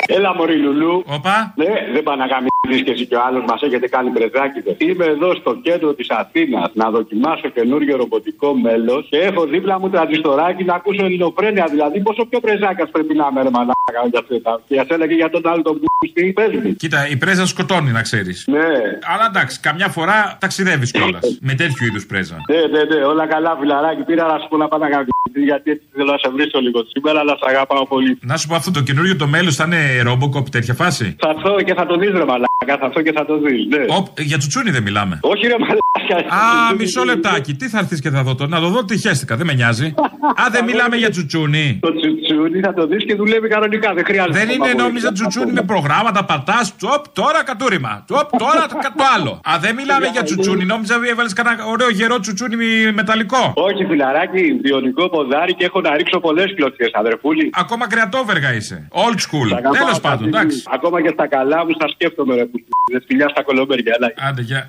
Έλα, Μωρή Λουλού. Οπα. Ναι, δεν πάνε να γαμίσεις και εσύ και ο άλλος μας έχετε κάνει πρεζάκιδε. Είμαι εδώ στο κέντρο της Αθήνας να δοκιμάσω καινούριο ρομποτικό μέλος και έχω δίπλα μου τραντιστοράκι να ακούσω ελληνοφρένεια. Δηλαδή, πόσο πιο πρεζάκας πρέπει να είμαι, ρε μαλάκα για αυτά. Και α έλεγε για τον άλλο τον μπούστη, πες μου. Κοίτα, η πρέζα σκοτώνει, να ξέρεις. Ναι. Αλλά εντάξει, καμιά φορά ταξιδεύεις κιόλας. με τέτοιου είδους πρέζα. Ναι, ναι, ναι, όλα καλά, φιλαράκι. Πήρα να σου πω να πάω να γαμίσεις, γιατί έτσι θέλω να σε βρίσκω λίγο σήμερα, αλλά σε αγαπάω πολύ. Να σου πω αυτό το καινούριο το μέλος θα είναι ρομποκοπ τέτοια φάση; Θα έρθω και θα το δεις ρε μαλάκα, θα έρθω και θα το δεις, ναι. Οπ, για τσουτσούνι δεν μιλάμε. Όχι ρε μαλάκα. Α, μισό λεπτάκι. Τι θα έρθεις και θα δω τώρα. Να το δω τι χαίστηκα, δεν με νοιάζει. <laughs> Α, δεν μιλάμε για τσουτσούνι. Το τσουτσούνι θα το δεις και δουλεύει κανονικά, δεν χρειάζεται. Δεν είναι νόμιζα τσουτσούνι με προγράμματα, πατάς, τσοπ, τώρα κατούριμα. Τσοπ, τώρα το το άλλο. Α, δεν μιλάμε για τσουτσούνι, νόμιζα έβαλες κανένα ωραίο γερό τσουτσούνι μεταλλικό. Όχι, φιλαράκι, βιονικό ποδάρι και έχω να ρίξω πολλές κλωτσιέ, αδερφούλη. Ακόμα κρεατόβεργα είσαι. Old school. Τέλος πάντων, εντάξει. Ακόμα και στα καλά μου στα σκέφτομαι, ρε που δεν φιλιά στα κολομπέρια, έλα. Άντε, γεια.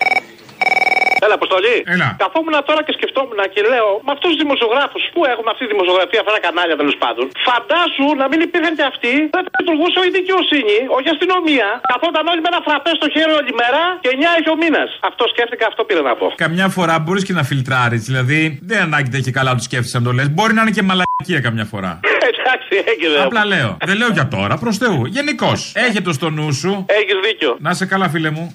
Έλα, Αποστολή. Έλα. Καθόμουν τώρα και σκεφτόμουν και λέω με αυτού του δημοσιογράφου που έχουμε αυτή τη δημοσιογραφία, αυτά τα κανάλια τέλος πάντων. Φαντάσου να μην υπήρχαν και αυτοί, δεν θα λειτουργούσε η δικαιοσύνη, όχι η αστυνομία. Καθόταν όλοι με ένα φραπέ στο χέρι όλη μέρα και 9 είχε ο μήνας. Αυτό σκέφτηκα, αυτό πήρα να πω. Καμιά φορά μπορείς και να φιλτράρεις, δηλαδή δεν ανάγκη έχει καλά τους σκέφτεσαι να το λες. Μπορεί να είναι και μαλακία καμιά φορά. <laughs> Εντάξει, έγινε. Απλά λέω. Δεν λέω για τώρα, προς Θεού. Γενικώς. Έχε το στο νου σου. Έχεις δίκιο. Να σε καλά, φίλε μου.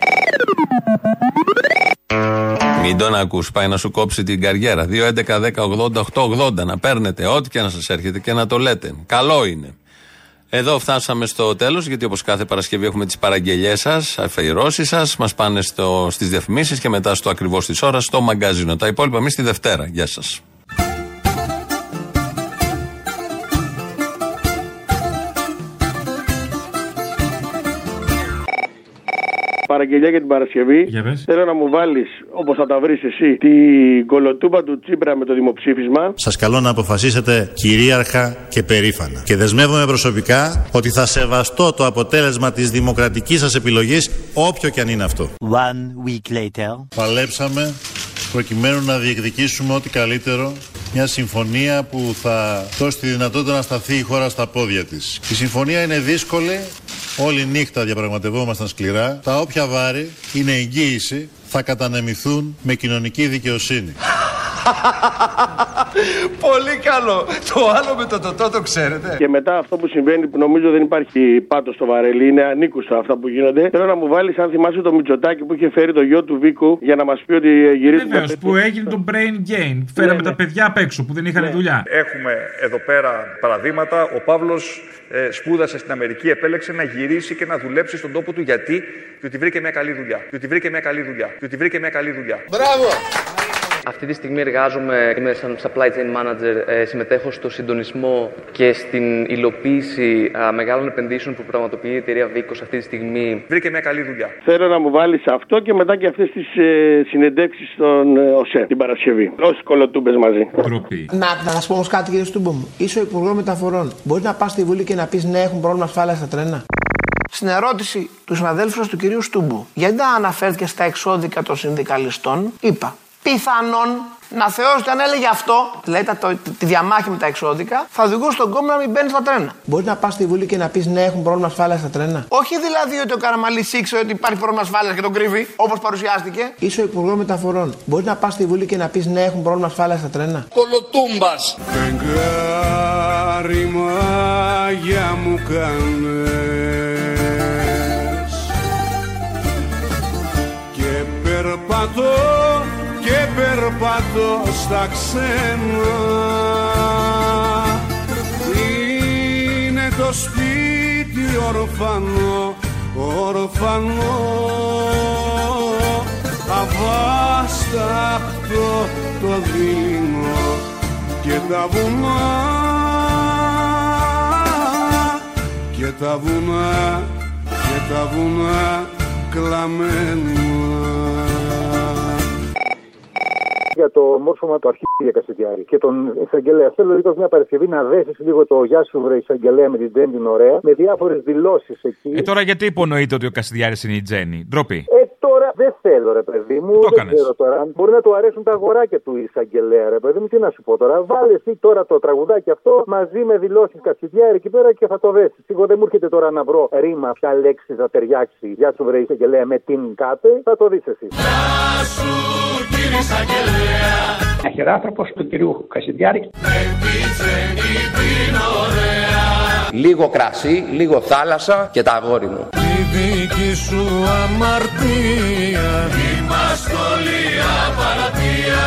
Μην τον ακούς, πάει να σου κόψει την καριέρα. 2.11.10.80.880 να παίρνετε ό,τι και να σας έρχεται και να το λέτε. Καλό είναι. Εδώ φτάσαμε στο τέλος, γιατί όπως κάθε Παρασκευή έχουμε τις παραγγελίε σας, αφιερώσεις σας. Μας πάνε στις διαφημίσεις και μετά στο ακριβώς της ώρας στο μαγκαζίνο. Τα υπόλοιπα εμείς τη Δευτέρα. Γεια σας. Παραγγελιά για την Παρασκευή. Για πες. Θέλω να μου βάλεις, όπως θα τα βρεις εσύ, την κολοτούμπα του Τσίπρα με το δημοψήφισμα. Σας καλώ να αποφασίσετε κυρίαρχα και περήφανα. Και δεσμεύομαι προσωπικά ότι θα σεβαστώ το αποτέλεσμα της δημοκρατικής σας επιλογής, όποιο και αν είναι αυτό. One week later. Παλέψαμε προκειμένου να διεκδικήσουμε ό,τι καλύτερο μια συμφωνία που θα δώσει τη δυνατότητα να σταθεί η χώρα στα πόδια της. Η συμφωνία είναι δύσκολη, όλη νύχτα διαπραγματευόμασταν σκληρά. Τα όποια βάρη είναι εγγύηση θα κατανεμηθούν με κοινωνική δικαιοσύνη. <laughs> Πολύ καλό. Το άλλο με το τοτό το ξέρετε. Και μετά αυτό που συμβαίνει, που νομίζω δεν υπάρχει πάτος στο βαρέλι, είναι ανήκουστα αυτά που γίνονται. Θέλω να μου βάλεις, αν θυμάσαι το Μητσοτάκι που είχε φέρει το γιο του Βίκου για να μας πει ότι γυρίζει. Βεβαίως, που έγινε το brain gain. Φέραμε τα παιδιά απ' έξω που δεν είχαν δουλειά. Έχουμε εδώ πέρα παραδείγματα. Ο Παύλος ε, σπούδασε στην Αμερική, επέλεξε να γυρίσει και να δουλέψει στον τόπο του. Γιατί; Διότι βρήκε μια καλή δουλειά. Διότι βρήκε μια καλή δουλειά. Διότι βρήκε μια καλή δουλειά. Μπράβο! Αυτή τη στιγμή εργάζομαι, είμαι σαν supply chain manager, ε, συμμετέχω στο συντονισμό και στην υλοποίηση α, μεγάλων επενδύσεων που πραγματοποιεί η εταιρεία Βίκος αυτή τη στιγμή. Βρήκε μια καλή δουλειά. Θέλω να μου βάλεις αυτό και μετά και αυτές τις ε, συνεντεύξεις στον ε, ΟΣΕ την Παρασκευή. Όσε κολοτούμπες μαζί. Να, να σα πω όμως κάτι, κύριε Στούμπο μου. Είσαι ο Υπουργός Μεταφορών. Μπορείς να πας στη Βουλή και να πεις ναι, έχουν πρόβλημα ασφάλεια στα τρένα. Στην ερώτηση του συναδέλφου σας, του κυρίου Στούμπου, γιατί δεν αναφέρθηκε στα εξώδικα των συνδικαλιστών, είπα πιθανόν να θεωρήσετε αν έλεγε αυτό, δηλαδή τα- το- τη διαμάχη με τα εξώδικα, θα οδηγούσε τον κόμμα να μην μπαίνει στα τρένα. Μπορεί να πας στη Βουλή και να πεις ναι, έχουν πρόβλημα ασφάλειας στα τρένα. Όχι δηλαδή ότι ο Καραμαλής ήξερε ότι υπάρχει πρόβλημα ασφάλειας και τον κρύβει, όπως παρουσιάστηκε. Είσαι ο Υπουργός Μεταφορών. Μπορεί να πας στη Βουλή και να πεις ναι, έχουν πρόβλημα ασφάλειας στα τρένα. Κολοτούμπας. Φεγγάρι μάγια μου κάνες Και περπατώ και περπατώ στα ξένα. Είναι το σπίτι ορφανό, ορφανό. Αβάσταχτο το δίνω και τα βουνά και τα βουνά και τα βουνά κλαμμένα για το μόρφωμα του αρχή για Κασιδιάρη και τον εισαγγελέα. Θέλω λίγο μια Παρασκευή να δέσεις λίγο το Γεια σου βρε εισαγγελέα με την Τζέννη την ωραία, με διάφορες δηλώσεις εκεί. Ε, τώρα γιατί υπονοείτε ότι ο Κασιδιάρης είναι η Τζέννη; Ντροπή. Ε, τώρα δεν θέλω, ρε παιδί μου. Το δεν έκανες. ξέρω τώρα. Μπορεί να του αρέσουν τα αγοράκια του εισαγγελέα, ρε παιδί μου. Τι να σου πω τώρα. Βάλε εσύ τώρα το τραγουδάκι αυτό μαζί με δηλώσεις Κασιδιάρη εκεί πέρα και θα το δέσεις. Σίγουρα δεν μου έρχεται τώρα να βρω ρήμα ποια λέξη θα ταιριάξει. Γεια σου βρε εισαγγελέα με την κάτε. Θα το δεις εσύ. Ένα χειράνθρωπος του κυρίου Κασιδιάρη. Λίγο κρασί, λίγο θάλασσα και τα αγόρι μου. Τη δική σου αμαρτία Είμαστε όλοι απαρατία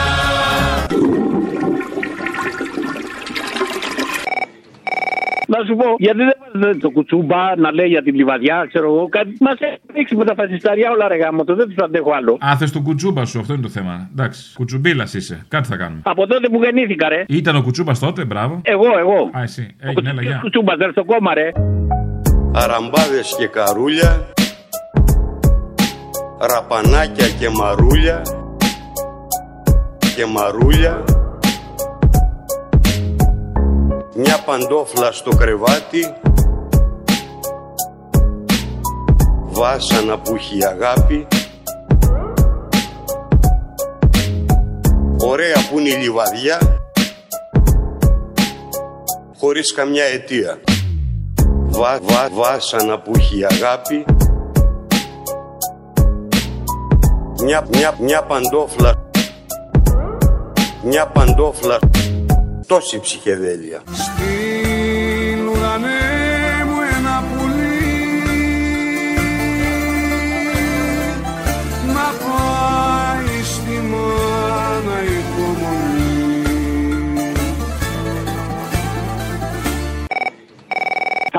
Να σου πω, γιατί δεν βάζετε το κουτσούμπα να λέει για την λιβαδιά, ξέρω εγώ, κάτι. Μας έχει ρίξει με τα φασισταριά όλα ρε γάμο, το δεν τους αντέχω άλλο. Α, θες τον κουτσούμπα σου, αυτό είναι το θέμα. Εντάξει, κουτσουμπίλας είσαι. Κάτι θα κάνουμε. Από τότε που γεννήθηκα, ρε. Ήταν ο κουτσούμπας τότε, μπράβο. Εγώ, εγώ. Α, εσύ. Έγινε, έλα, γεια. Κουτσούμπας, δεν στο κόμμα, ρε. αραμπάδες και καρούλια, ραπανάκια και μαρούλια και μαρούλια, μια παντόφλα στο κρεβάτι, βάσανα που έχει αγάπη, ωραία που είναι η λιβαδιά, χωρίς καμιά αιτία. Βα, βα, βάσανα που έχει αγάπη. Μια, μια, μια παντόφλα. Μια παντόφλα τόση ψυχεδέλεια. Στην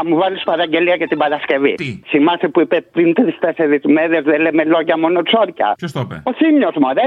μου βάλεις παραγγελία για την Παρασκευή. Τι; Θυμάσαι που είπε πριν τρει-τέσσερι μέρες δεν λέμε λόγια μόνο τσόρια. Ποιος το είπε; Ο Θήμιο, μωρέ.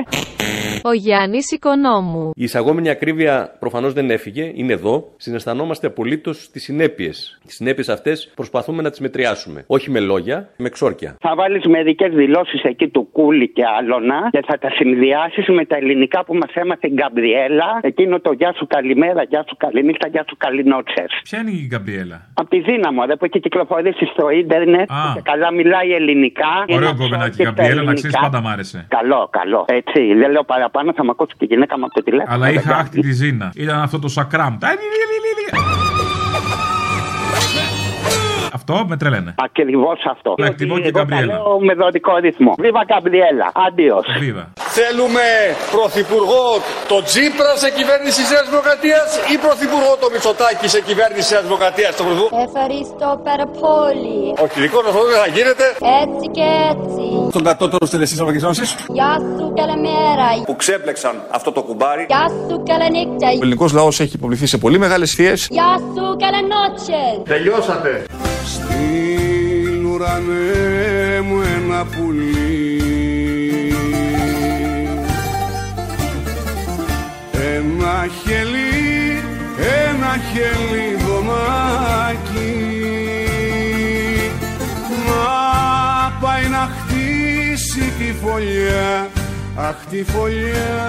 Ο Γιάννης Οικονόμου. Η εισαγόμενη ακρίβεια προφανώς δεν έφυγε, είναι εδώ. Συναισθανόμαστε απολύτως τις συνέπειες. Τις συνέπειες αυτές προσπαθούμε να τις μετριάσουμε. Όχι με λόγια, με ξόρκια. Θα βάλεις μερικές δηλώσεις εκεί του Κούλι και άλλωνα και θα τα συνδυάσεις με τα ελληνικά που μας έμαθε η Γκαμπριέλα. Εκείνο το Γεια σου καλημέρα, Γεια σου καληνύχτα, Γεια σου καληνότσες. Ποια είναι η Γκαμπριέλα; Από τη δύναμη, ρε, που έχει κυκλοφορήσει στο ίντερνετ Α. και καλά μιλάει ελληνικά. Ωραίο Είναι κομμενάκι η αυτό και Γκαμπριέλα, στα να ξέρεις ελληνικά. πάντα μ' άρεσε. Καλό, καλό. Έτσι, δεν λέω παραπάνω, θα με ακούσει και η γυναίκα μου από το τηλέφωνο. Αλλά είχα Δεν άχτη τη Ζήνα. Ήταν αυτό το σακράμ. Τα- Αυτό με τρελαίνε. Ακριβώς αυτό. Να εκτιμώ και Εγώ τα Γκαμπριέλα. λέω με δοτικό ρυθμό. Βίβα Γκαμπριέλα. Αντίος. Θέλουμε πρωθυπουργό το Τζίπρα σε κυβέρνηση τη Νέας Δημοκρατίας ή πρωθυπουργό το Μητσοτάκη σε κυβέρνηση τη Νέας Δημοκρατίας. Το πρωθυπουργό; Ευχαριστώ πάρα πολύ. Όχι, δικό μας δεν θα γίνεται. Έτσι και έτσι. Στον κατώτερο στη Ευρωπαϊκή Ένωση. Γεια σου, καλημέρα. Που ξέπλεξαν αυτό το κουμπάρι. Γεια σου, καληνύχτα. Ο ελληνικός λαός έχει υποβληθεί σε πολύ μεγάλες θείε. Γεια σου, καληνότσες. Τελειώσατε. Στην ουρανέ μου ένα πουλί. Ένα χελί, ένα χελιδονάκι Να πάει να χτίσει τη φωλιά Αχ τη φωλιά.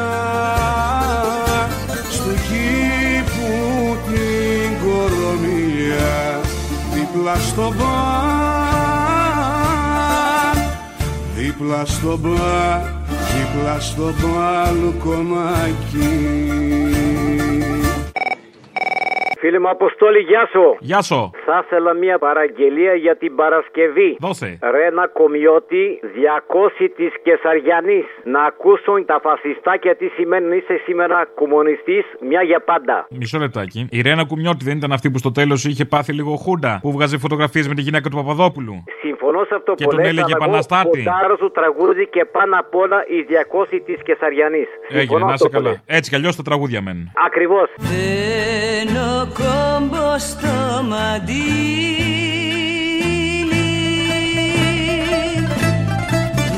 Στου κήπου την κορομιλιά Δίπλα στο μπαρ Δίπλα στο μπαρ Δίπλα στο μπαλκονάκι Φίλε μου Αποστόλη, γεια σου. Γεια σου. Θα ήθελα μια παραγγελία για την Παρασκευή. Δώσε. Ρένα Κομιώτη, 200 της Κεσαριανής. Να ακούσουν τα φασιστάκια τι σημαίνει να είσαι σήμερα κομμουνιστής, μια για πάντα. Μισό λεπτάκι. Η Ρένα Κουμιώτη δεν ήταν αυτή που στο τέλος είχε πάθει λίγο χούντα. Που βγάζει φωτογραφίες με τη γυναίκα του Παπαδόπουλου. Συμφωνώ σε αυτό Και που τον λες, έλεγε αλλά εγώ επαναστάτη. ποντάρω στο τραγούδι και πάνω απ' όλα οι 200 της Κεσαριανής. Έγινε, να είσαι καλά. Έτσι κι αλλιώς τα τραγούδια μένουν. Ακριβώς. Μπαίνω κόμπο στο μαντίλι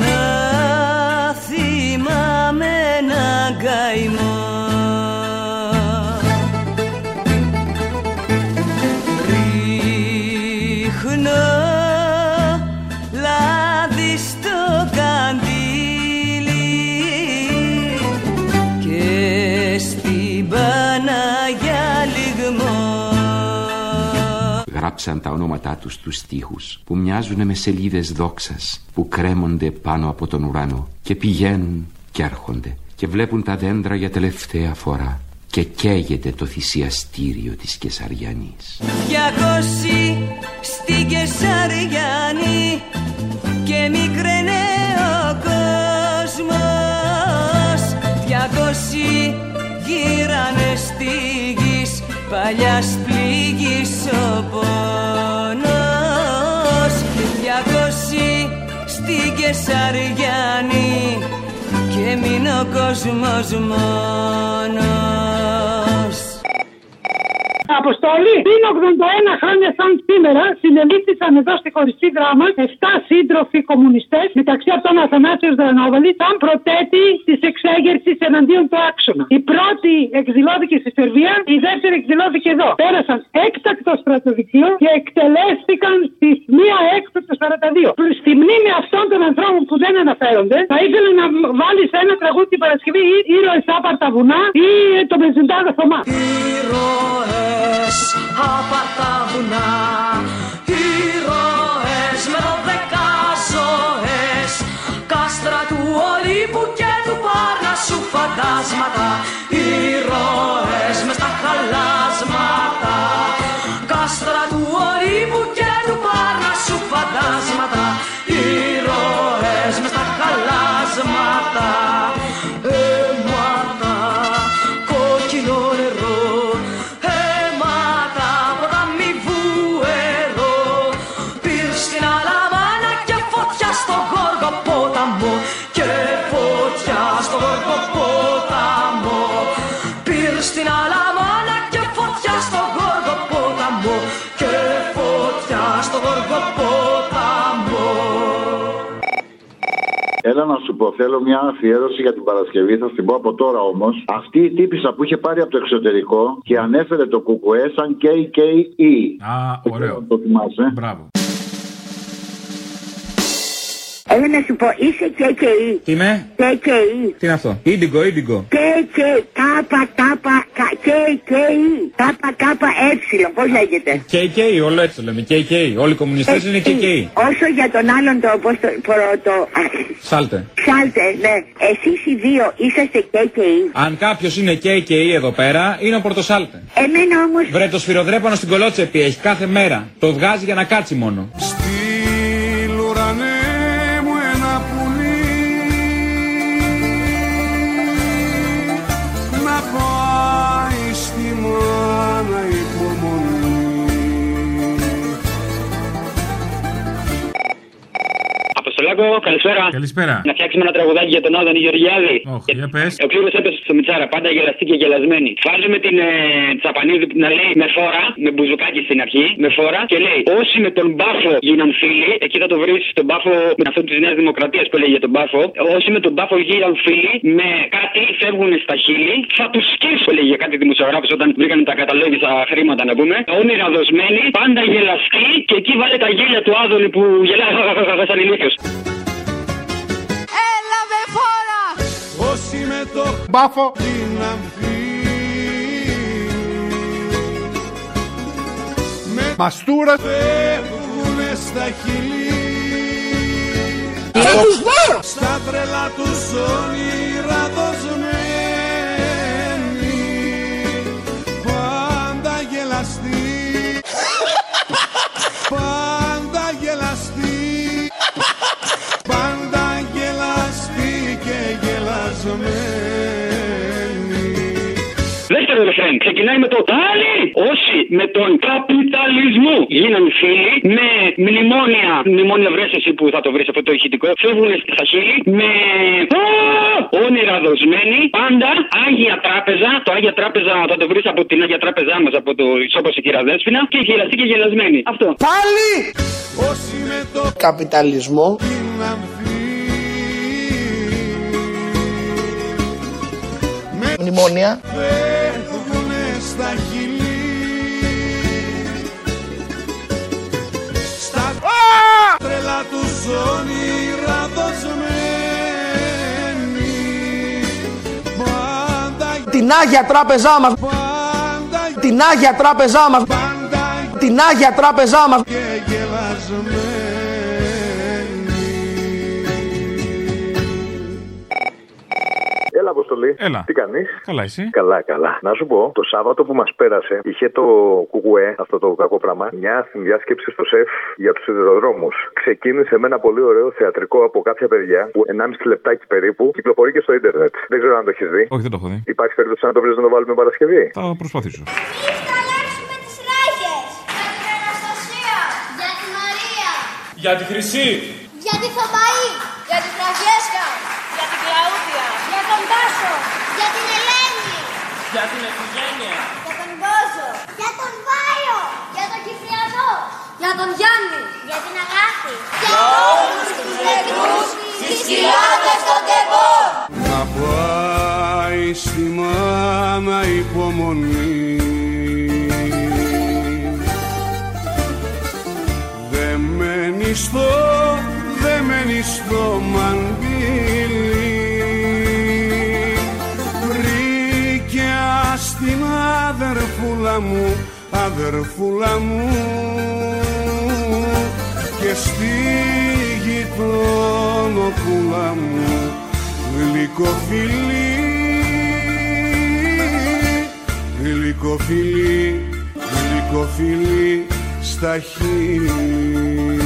Να θυμάμαι έναν καημό Γράψαν τα ονόματά τους στους στίχους που μοιάζουν με σελίδες δόξας που κρέμονται πάνω από τον ουρανό και πηγαίνουν και έρχονται και βλέπουν τα δέντρα για τελευταία φορά και καίγεται το θυσιαστήριο της Κεσαριανής. Διακόσι στην Κεσαριάνη και μικραίνε παλιάς πληγής ο πόνος Διακόσι στην Κεσαριάνη και μείνει ο κόσμος μόνος Αποστολή, πριν 81 χρόνια σαν σήμερα, συνελήφθησαν εδώ στη χωριστή δράμα 7 σύντροφοι κομμουνιστές, μεταξύ αυτών Αθανάσιος Δρανόβαλη, σαν προτέτη της εξέγερσης εναντίον του άξονα. Η πρώτη εκδηλώθηκε στη Σερβία, η δεύτερη εκδηλώθηκε εδώ. Πέρασαν έκτακτο στρατοδικείο και εκτελέστηκαν στις 1 έκτο του 42. Στη μνήμη αυτών των ανθρώπων που δεν αναφέρονται, θα ήθελα να βάλει ένα τραγούδι την Παρασκευή ή ήρωες άπαρτα βουνά ή το Μεζιντάδο Θωμά. Ήρωες απ' τα βουνά. Ήρωες με δωδεκά ζωές. Κάστρα του Ολύμπου και του Πάρνασσου φαντάσματα. Ήρωες μες στα χαλάσματα. Κάστρα του Ολύμπου και του Πάρνασσου φαντάσματα. Ήρωες Έλα να σου πω, θέλω μια αφιέρωση για την Παρασκευή. Θα την πω από τώρα όμως. Αυτή η τύπησα που είχε πάρει από το εξωτερικό και ανέφερε το κουκουέ σαν KKE. Α, ωραίο. Το θυμάσαι. Μπράβο. Έλα να σου πω, είσαι KKE. Τι είμαι; KKE. Τι είναι αυτό; Ίντιγκο, ίντιγκο. KK, κάπα, κάπα, κα- KKE. Κάπα, κάπα, ε. Πώς λέγεται. KK, όλο έτσι το λέμε. KK. Όλοι οι κομμουνιστές είναι KK. Όσο για τον άλλον το, πώς το, προ- το, α, Σάλτε. Σάλτε, ναι. Εσείς οι δύο είσαστε KKE. Αν κάποιος είναι KK εδώ πέρα, είναι ο Πορτοσάλτε. Εμένα όμως... Βρε το σφυροδρέπανο στην κολότσεπη έχει κάθε μέρα. Το βγάζει για να κάτσει μόνο. Στείλ Αποστολάκο, καλησπέρα. Καλησπέρα. Να φτιάξουμε ένα τραγουδάκι για τον Άδωνη Γεωργιάδη. Όχι, για πες. Ο Κλήρος έπεσε στο Μιτσάρα, πάντα γελαστή και γελασμένη. Βάζουμε την ε, Τσαπανίδη να λέει με φόρα, με μπουζουκάκι στην αρχή, με φόρα και λέει Όσοι με τον μπάφο γίναν φίλοι, εκεί θα το βρεις στον μπάφο με αυτό της Νέας Δημοκρατίας που λέει για τον μπάφο. Όσοι με τον μπάφο γίναν φίλοι, με κάτι φεύγουν στα χείλη, θα τους σκίσω λέει για κάτι δημοσιογράφου όταν βρήκαν τα καταλόγιστα χρήματα να πούμε. Όνειρα δοσμένοι, πάντα γελαστοί και εκεί βάλε τα γέλια του Άδωνη που γελάει <laughs> σαν ηλίθιος. Με το μπάφο. Γίναν Με μαστούρα φεύγουνε στα χειλή Στα τρελά τους όνειρα δοσμένοι Πάντα γελαστοί <laughs> Δεύτερο ρεφρέν. Ξεκινάει με το Άλλοι όσοι με τον καπιταλισμό γίναν φίλοι με μνημόνια. Μνημόνια βρέσεση που θα το βρεις αυτό το ηχητικό. Φεύγουν στα χείλη με Α! όνειρα δοσμένοι. Πάντα Άγια Τράπεζα. Το Άγια Τράπεζα θα το βρεις από την Άγια Τράπεζά μας από το Ισόπος η Κυραδέσπινα. Και γελαστή και γελασμένη. Αυτό. Πάλι! Όσοι με το Καπιταλισμό. γίναν Μνημόνια. Φεύγουνε στα χειλή Στα τρελά τους όνειρα δοσμένοι Πάντα Την Άγια Τράπεζά μας. Την Άγια Τράπεζά μας. Την Άγια Τράπεζά μας. και γελασμένοι Αποστολή. Έλα. Τι κάνεις; Καλά, εσύ. Καλά, καλά. Να σου πω, το Σάββατο που μας πέρασε είχε το κουκουέ, αυτό το κακό πράγμα, μια συνδιάσκεψη στο ΣΕΦ για τους σιδηροδρόμους. Ξεκίνησε με ένα πολύ ωραίο θεατρικό από κάποια παιδιά που 1,5 λεπτάκι περίπου κυκλοφορεί και στο ίντερνετ. Δεν ξέρω αν το έχεις δει. Όχι, δεν το έχω δει. Υπάρχει περίπτωση να το βρεις να το βάλουμε Παρασκευή; Θα προσπαθήσω. Για τη Μαρία. Για τη Χρυσή. Για τη Θωμαή. Για τη Φραγκέσκα. Για την Κλαούδια. Για τον Τάσο. Για την Ελένη. Για την Εφηγένεια. Για τον Μπόζο. Για τον Βάιο. Για τον Κυπριανό. Για τον Γιάννη. Για την Αγάπη. Για όλους τους νεκρούς στις κοιλάδες των τεπών. Να πάει στη μάνα υπομονή Δεμένη στο, δεμένη στο μαντίλι στην αδερφούλα μου, αδερφούλα μου και στη γειτονοπούλα μου γλυκοφιλή γλυκοφιλή γλυκοφιλή στα χείλη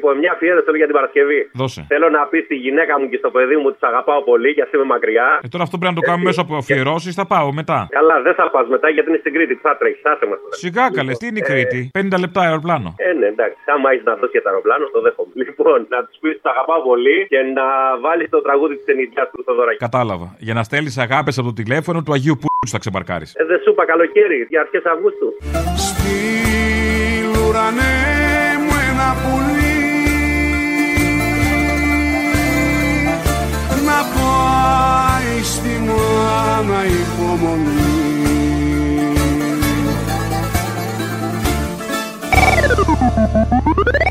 Λοιπόν, μια αφιέρωση θέλω για την Παρασκευή. Δώσε. Θέλω να πεις στη γυναίκα μου και στο παιδί μου ότι τι αγαπάω πολύ και α είμαι μακριά. Ε, τώρα αυτό πρέπει να το κάνουμε μέσω από αφιερώσεις. Θα πάω μετά. Καλά, δεν θα πας μετά γιατί είναι στην Κρήτη. Τι θα τρέχεις, άσε μας. Σιγά καλές, τι είναι η Κρήτη; 50 λεπτά αεροπλάνο. Ε, ναι, εντάξει. Άμα έχει να δώσεις για το αεροπλάνο, το δέχομαι. Λοιπόν, να του πεις ότι τα αγαπάω πολύ και να βάλεις το τραγούδι της ενηλιά του στο δωράκι. Κατάλαβα. Για να στέλνεις αγάπες από το τηλέφωνο του Αγίου Πού θα ξεμπαρκάρει. Ε, δεν σου είπα καλοκαίρι, για αρχές Αυγούστου. Στη ουρανέ να πουλεί. Να πάει στη μάνα υπομονή. Thank